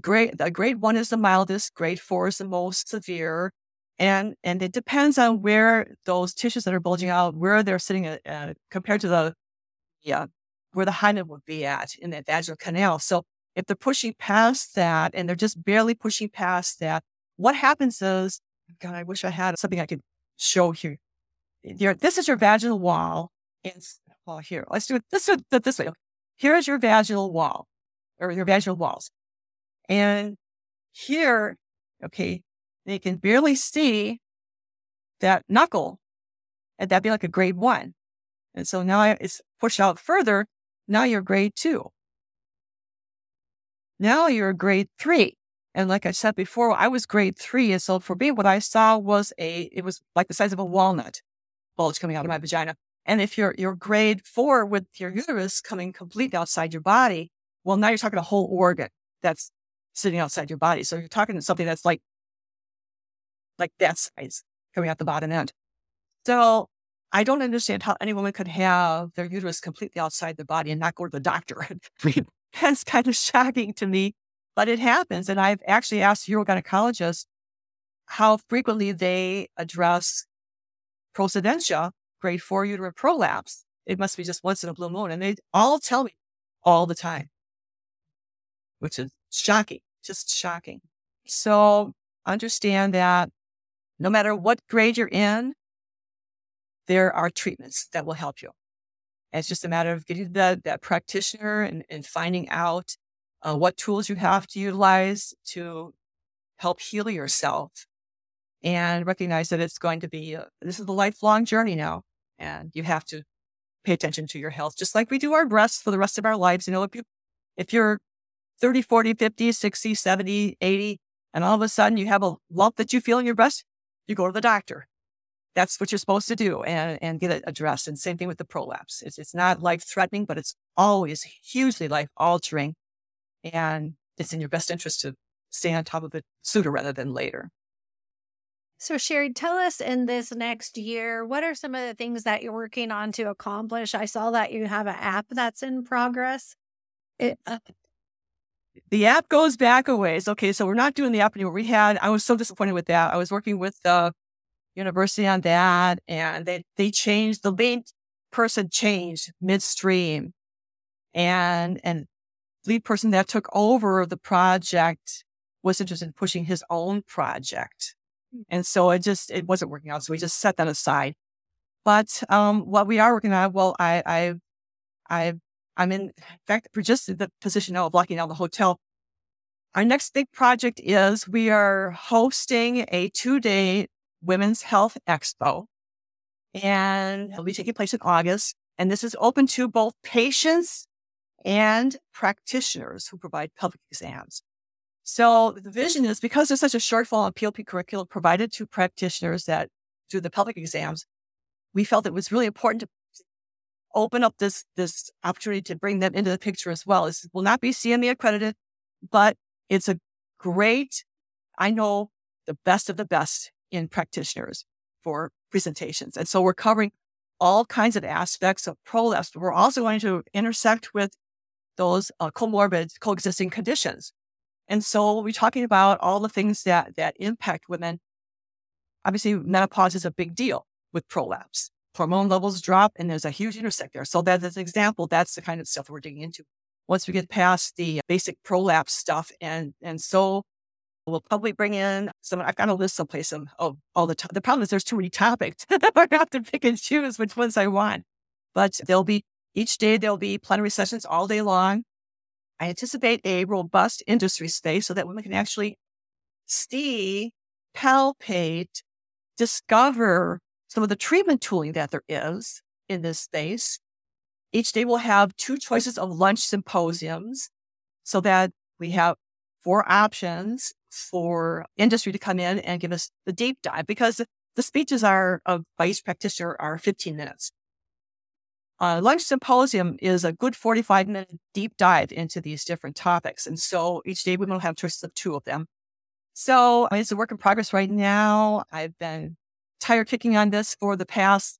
Grade, the grade one is the mildest, grade four is the most severe. And, and it depends on where those tissues that are bulging out, where they're sitting uh, compared to the, yeah, where the hymen would be at in that vaginal canal. So if they're pushing past that and they're just barely pushing past that, what happens is, God, I wish I had something I could show here. Your, this is your vaginal wall. And well, here, let's do it this, this way. Here is your vaginal wall or your vaginal walls. And here, okay, they can barely see that knuckle and that'd be like a grade one. And so now it's pushed out further now you're grade two. Now you're grade three. And like I said before, I was grade three. And so for me, what I saw was a, it was like the size of a walnut bulge coming out of my vagina. And if you're, you're grade four with your uterus coming completely outside your body, well, now you're talking a whole organ that's sitting outside your body. So you're talking to something that's like, like that size coming out the bottom end. So I don't understand how any woman could have their uterus completely outside the body and not go to the doctor. That's kind of shocking to me, but it happens. And I've actually asked urogynecologists how frequently they address procidentia, grade four uterine prolapse. It must be just once in a blue moon. And they all tell me all the time, which is shocking, just shocking. So understand that no matter what grade you're in, there are treatments that will help you. it's just a matter of getting that, that practitioner and, and finding out uh, what tools you have to utilize to help heal yourself and recognize that it's going to be, a, this is a lifelong journey now. And you have to pay attention to your health, just like we do our breasts for the rest of our lives. You know, if you, if you're 30, 40, 50, 60, 70, 80, and all of a sudden you have a lump that you feel in your breast, you go to the doctor that's what you're supposed to do and, and get it addressed. And same thing with the prolapse. It's, it's not life threatening, but it's always hugely life altering. And it's in your best interest to stay on top of it sooner rather than later. So, Sherry, tell us in this next year, what are some of the things that you're working on to accomplish? I saw that you have an app that's in progress. It, uh, the app goes back a ways. Okay, so we're not doing the app anymore. We had, I was so disappointed with that. I was working with the university on that. And they, they changed, the lead person changed midstream. And, and lead person that took over the project was interested in pushing his own project. Hmm. And so it just, it wasn't working out. So we just set that aside. But, um, what we are working on, well, I, I, I, I'm in, in fact, we're just in the position now of locking down the hotel. Our next big project is we are hosting a two day Women's Health Expo. And it'll be taking place in August. And this is open to both patients and practitioners who provide pelvic exams. So the vision is because there's such a shortfall in POP curriculum provided to practitioners that do the pelvic exams, we felt it was really important to open up this, this opportunity to bring them into the picture as well. This will not be CME accredited, but it's a great, I know the best of the best in practitioners for presentations. And so we're covering all kinds of aspects of prolapse, but we're also going to intersect with those uh, comorbid coexisting conditions. And so we're talking about all the things that, that impact women. Obviously, menopause is a big deal with prolapse. Hormone levels drop and there's a huge intersect there. So that as an example, that's the kind of stuff we're digging into. Once we get past the basic prolapse stuff and, and so We'll probably bring in some. I've got a list someplace of, of all the time. The problem is there's too many topics. I have to pick and choose which ones I want. But there'll be each day there'll be plenary sessions all day long. I anticipate a robust industry space so that women can actually see, palpate, discover some of the treatment tooling that there is in this space. Each day we'll have two choices of lunch symposiums so that we have four options for industry to come in and give us the deep dive because the speeches are of each practitioner are 15 minutes. Uh, lunch symposium is a good 45 minute deep dive into these different topics. And so each day we will have choices of two of them. So it's a work in progress right now. I've been tire kicking on this for the past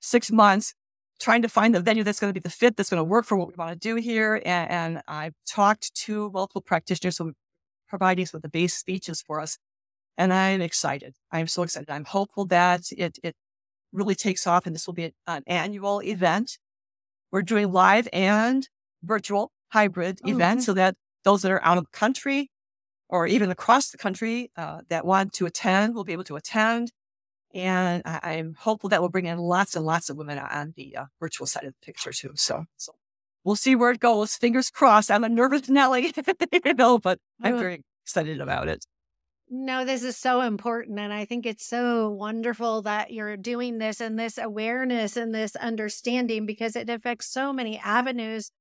six months, trying to find the venue that's going to be the fit that's going to work for what we want to do here. And, and I've talked to multiple practitioners who are providing some of the base speeches for us. And I'm excited. I'm so excited. I'm hopeful that it, it really takes off and this will be an annual event. We're doing live and virtual hybrid oh, events so that those that are out of the country or even across the country uh, that want to attend will be able to attend. And I, am hopeful that will bring in lots and lots of women on the uh, virtual side of the picture too. So, so we'll see where it goes. Fingers crossed. I'm a nervous Nelly, you know, but I'm very excited about it. No, this is so important. And I think it's so wonderful that you're doing this and this awareness and this understanding because it affects so many avenues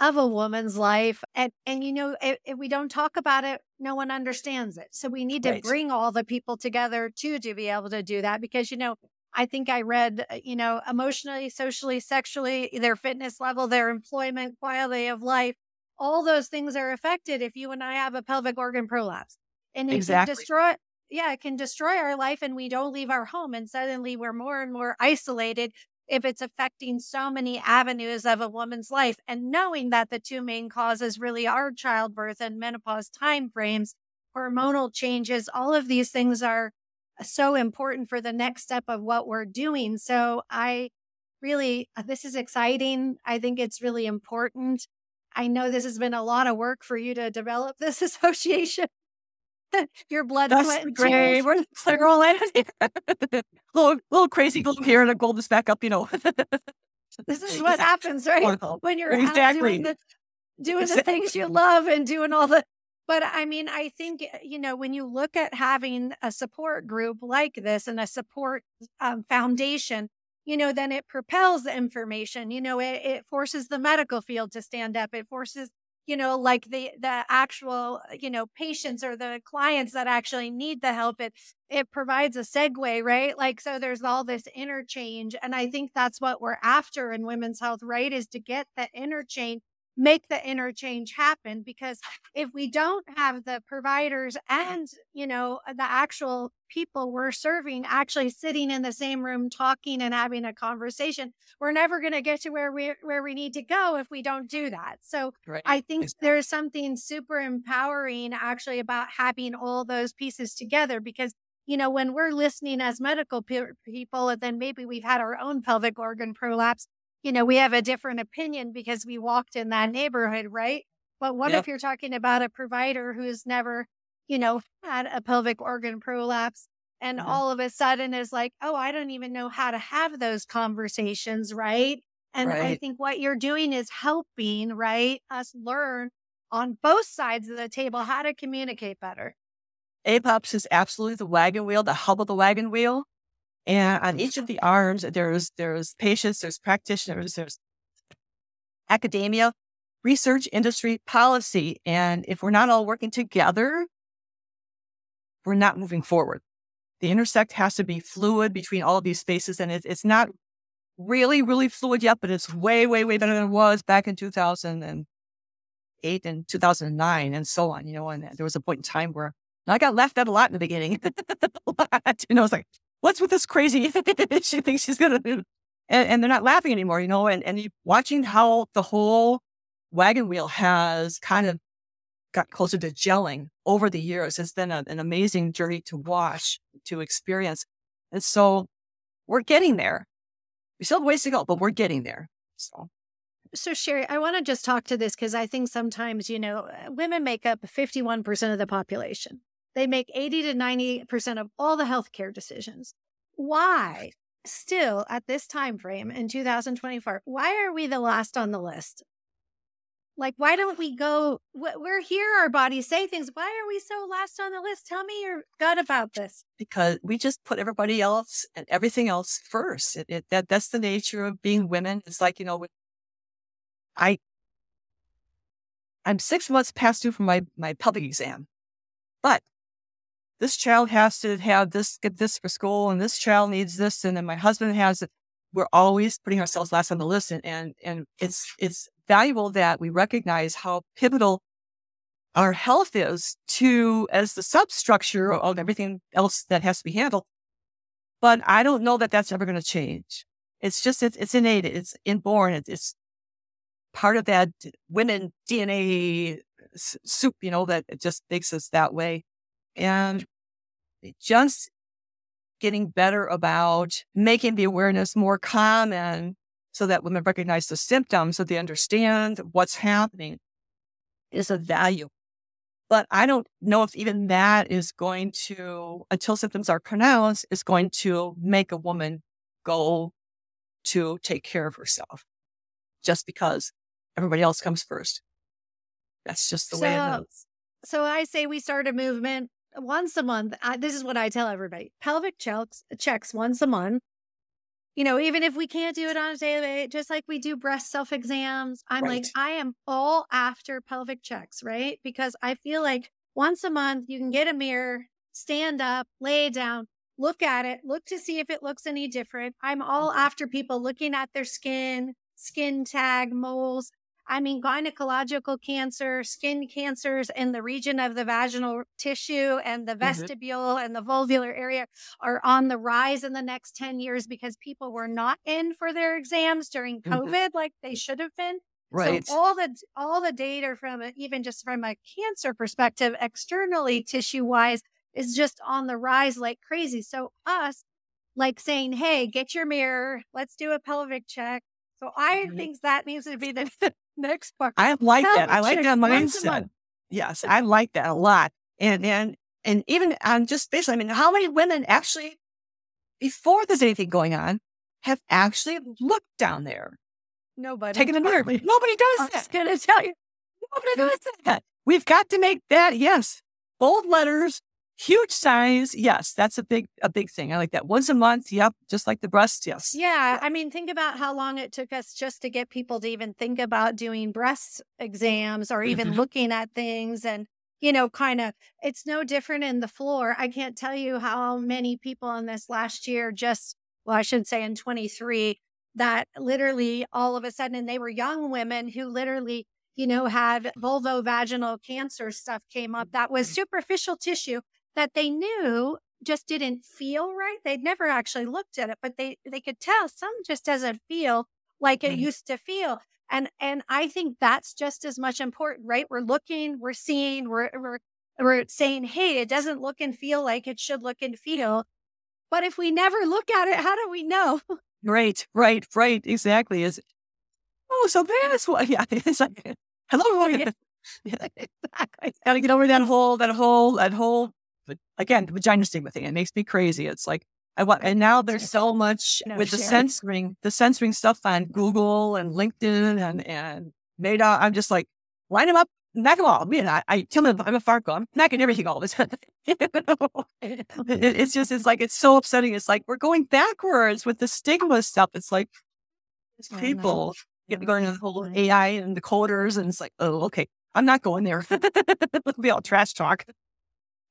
of a woman's life. And, and you know, if, if we don't talk about it, no one understands it. So we need to right. bring all the people together too to be able to do that because, you know, I think I read, uh, you know, emotionally, socially, sexually, their fitness level, their employment, quality of life, all those things are affected if you and I have a pelvic organ prolapse. And it exactly. can destroy, yeah, it can destroy our life and we don't leave our home. And suddenly we're more and more isolated if it's affecting so many avenues of a woman's life. And knowing that the two main causes really are childbirth and menopause timeframes, hormonal changes, all of these things are so important for the next step of what we're doing. So I really, uh, this is exciting. I think it's really important. I know this has been a lot of work for you to develop this association. Your blood, That's sweat, and great. We're clear all in here. little, little crazy glow here and a gold back up, you know. this is what happens, right? When you're exactly. doing, the, doing exactly. the things you love and doing all the but I mean, I think, eh, you know, when you look at having a support group like this and a support um, foundation, you know, then it propels the information. You know, it, it forces the medical field to stand up. It forces you know like the the actual uh, you know patients or the clients that actually need the help it it provides a segue right? Like so there's all this interchange and i think that's what we're after in women's health right is to get the interchange make the interchange happen because if we don't have the providers and you know uh, the actual people we're serving actually sitting in the same room talking and having a conversation we're never going to get to where we where we need to go if we don't do that so right. i think exactly. there's something super empowering actually about having all those pieces together because you know when we're listening as medical pe- people and then maybe we've had our own pelvic organ prolapse you know, we have a different opinion because we walked in that neighborhood, right? But what yep. if you're talking about a provider who's never, you know, had a pelvic organ prolapse and mm-hmm. all of a sudden is like, oh, I don't even know how to have those conversations, right? And right. I think what you're doing is helping, right, us learn on both sides of the table how to communicate better. APOPS is absolutely the wagon wheel, the hub of the wagon wheel. And on each of the arms, there's there's patients, there's practitioners, there's academia, research, industry, policy. And if we're not all working together, we're not moving forward. The intersect has to be fluid between all of these spaces. And it, it's not really, really fluid yet, but it's way, way, way better than it was back in 2008 and 2009 and so on, you know, and there was a point in time where I got left out a lot in the beginning. you know, it's like, what's with this crazy? she thinks she's gonna do, and, and, they're not laughing anymore, you know. And and watching how the whole wagon wheel has kind of got closer to gelling over the years It's been a, an amazing journey to watch, to experience, and so we're getting there. We still have ways to go, but we're getting there. So. So, Sherry, I want to just talk to this because I think sometimes, you know, women make up 51% of the population. They make 80 to 90% of all the healthcare decisions. Why? Still at this time frame in 2024, why are we the last on the list? Like, why don't we go? We're here, our bodies say things. Why are we so last on the list? Tell me your gut about this. Because we just put everybody else and everything else first. It, it, that That's the nature of being women. It's like, you know, I I'm six months past due from my, my pelvic exam. But this child has to have this, get this for school, and this child needs this, and then my husband has it. We're always putting ourselves last on the list, and and, and it's it's valuable that we recognize how pivotal our health is to as the substructure of everything else that has to be handled. But I don't know that that's ever going to change. It's just it's, it's innate. It's inborn. It's, it's part of that women DNA soup, you know, that it just makes us that way. And just getting better about making the awareness more common so that women recognize the symptoms so they understand what's happening is a value. But I don't know if even that is going to, until symptoms are pronounced, is going to make a woman go to take care of herself just because everybody else comes first. That's just the so, way it is. So I say we start a movement once a month. I, this is what I tell everybody pelvic checks, checks once a month. You know, even if we can't do it on a daily, just like we do breast self exams, I'm right. like, I am all after pelvic checks, right? Because I feel like once a month you can get a mirror, stand up, lay down, look at it, look to see if it looks any different. I'm all mm-hmm. after people looking at their skin, skin tag, moles. I mean, gynecological cancer, skin cancers in the region of the vaginal tissue and the mm-hmm. vestibule mm-hmm. and the vulvar area are on the rise in the next 10 years because people were not in for their exams during mm-hmm. COVID mm-hmm. like they should have been. Right. So all the all the data from it, even just from a cancer perspective, externally tissue wise, is just on the rise like crazy. So us like saying, "Hey, get your mirror. Let's do a pelvic check." So I mm-hmm. think that needs to be the next part. I like that. I like that mindset. Yes, I like that a lot. And and and even on just basically, I mean, how many women actually, before there's anything going on, have actually looked down there? Nobody. Taking a mirror. Nobody does I'm that. just gonna tell you. Nobody does that. We've got to make that, yes, bold letters, huge size yes that's a big a big thing i like that once a month yep just like the breast yes yeah i mean think about how long it took us just to get people to even think about doing breast exams or even mm-hmm. looking at things and you know kind of it's no different in the floor i can't tell you how many people in this last year just well i should say in 23 that literally all of a sudden and they were young women who literally you know had vulvovaginal cancer stuff came up that was mm-hmm. superficial tissue that they knew just didn't feel right. They'd never actually looked at it, but they they could tell some just doesn't feel like it mm-hmm. used to feel. And and I think that's just as much important, right? We're looking, we're seeing, we're we're we're saying, hey, it doesn't look and feel like it should look and feel. But if we never look at it, how do we know? Right, right, right. Exactly. Is oh, so that's what yeah, it's like hello. Yeah. yeah, exactly. Gotta get over that whole that whole that whole but again, the vagina stigma thing, it makes me crazy. It's like, I want, and now there's so much no, with the censoring, the censoring stuff on Google and LinkedIn and, and Meta. I'm just like, line them up, knock them all. I mean, I, I tell them I'm a Farco. I'm knocking everything all the time. it, it's just, it's like, it's so upsetting. It's like, we're going backwards with the stigma stuff. It's like, people get going into the whole AI and the coders. And it's like, oh, okay, I'm not going there. It'll be all trash talk.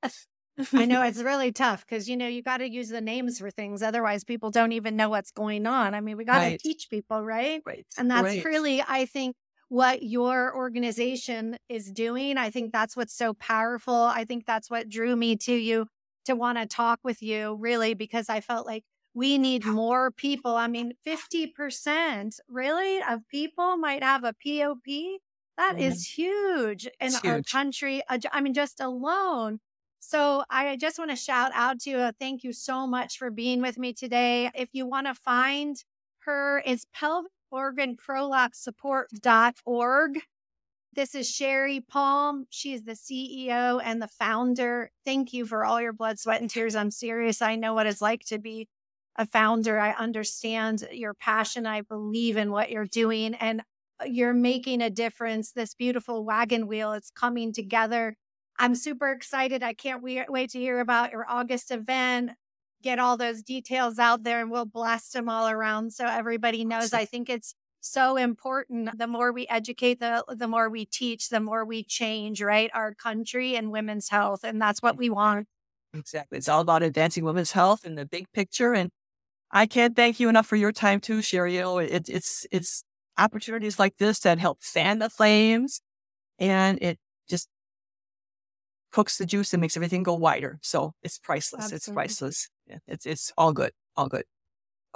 I know it's really tough because you know you got to use the names for things, otherwise people don't even know what's going on. I mean, we got to right. teach people, right? Right. And that's right. really, I think, what your organization is doing. I think that's what's so powerful. I think that's what drew me to you to want to talk with you, really, because I felt like we need more people. I mean, 50% really of people might have a POP. That mm-hmm. is huge in it's our huge. country. I mean, just alone so I just want to shout out to you. Uh, thank you so much for being with me today. If you want to find her, it's pelvic organ prolapse This is Sherry Palm. She is the CEO and the founder. Thank you for all your blood, sweat, and tears. I'm serious. I know what it's like to be a founder. I understand your passion. I believe in what you're doing and uh, you're making a difference. This beautiful wagon wheel, it's coming together. I'm super excited. I can't wait, wait to hear about your August event. Get all those details out there and we'll blast them all around so everybody knows. I think it's so important. The more we educate, the the more we teach, the more we change, right? Our country and women's health. And that's what we want. Exactly. It's all about advancing women's health in the big picture. And I can't thank you enough for your time too, Sherry. You know, it, it's it's opportunities like this that help fan the flames and it cooks the juice and makes everything go wider. So it's priceless. Absolutely. It's priceless. It's it's all good. All good.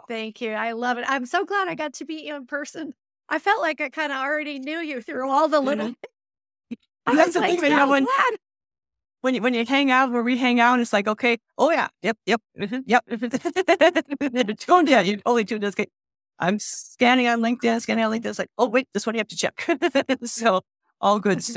Thank you. I love it. I'm so glad I got to meet you in person. I felt like I kind of already knew you through all the little. Mm-hmm. That's the like, thing, so when, when you, when you hang out where we hang out, it's like, okay, oh yeah, yep, yep, mm-hmm, yep. tuned in. You only tuned in. I'm scanning on LinkedIn, scanning on LinkedIn. It's like, oh wait, this one you have to check. so all good stuff.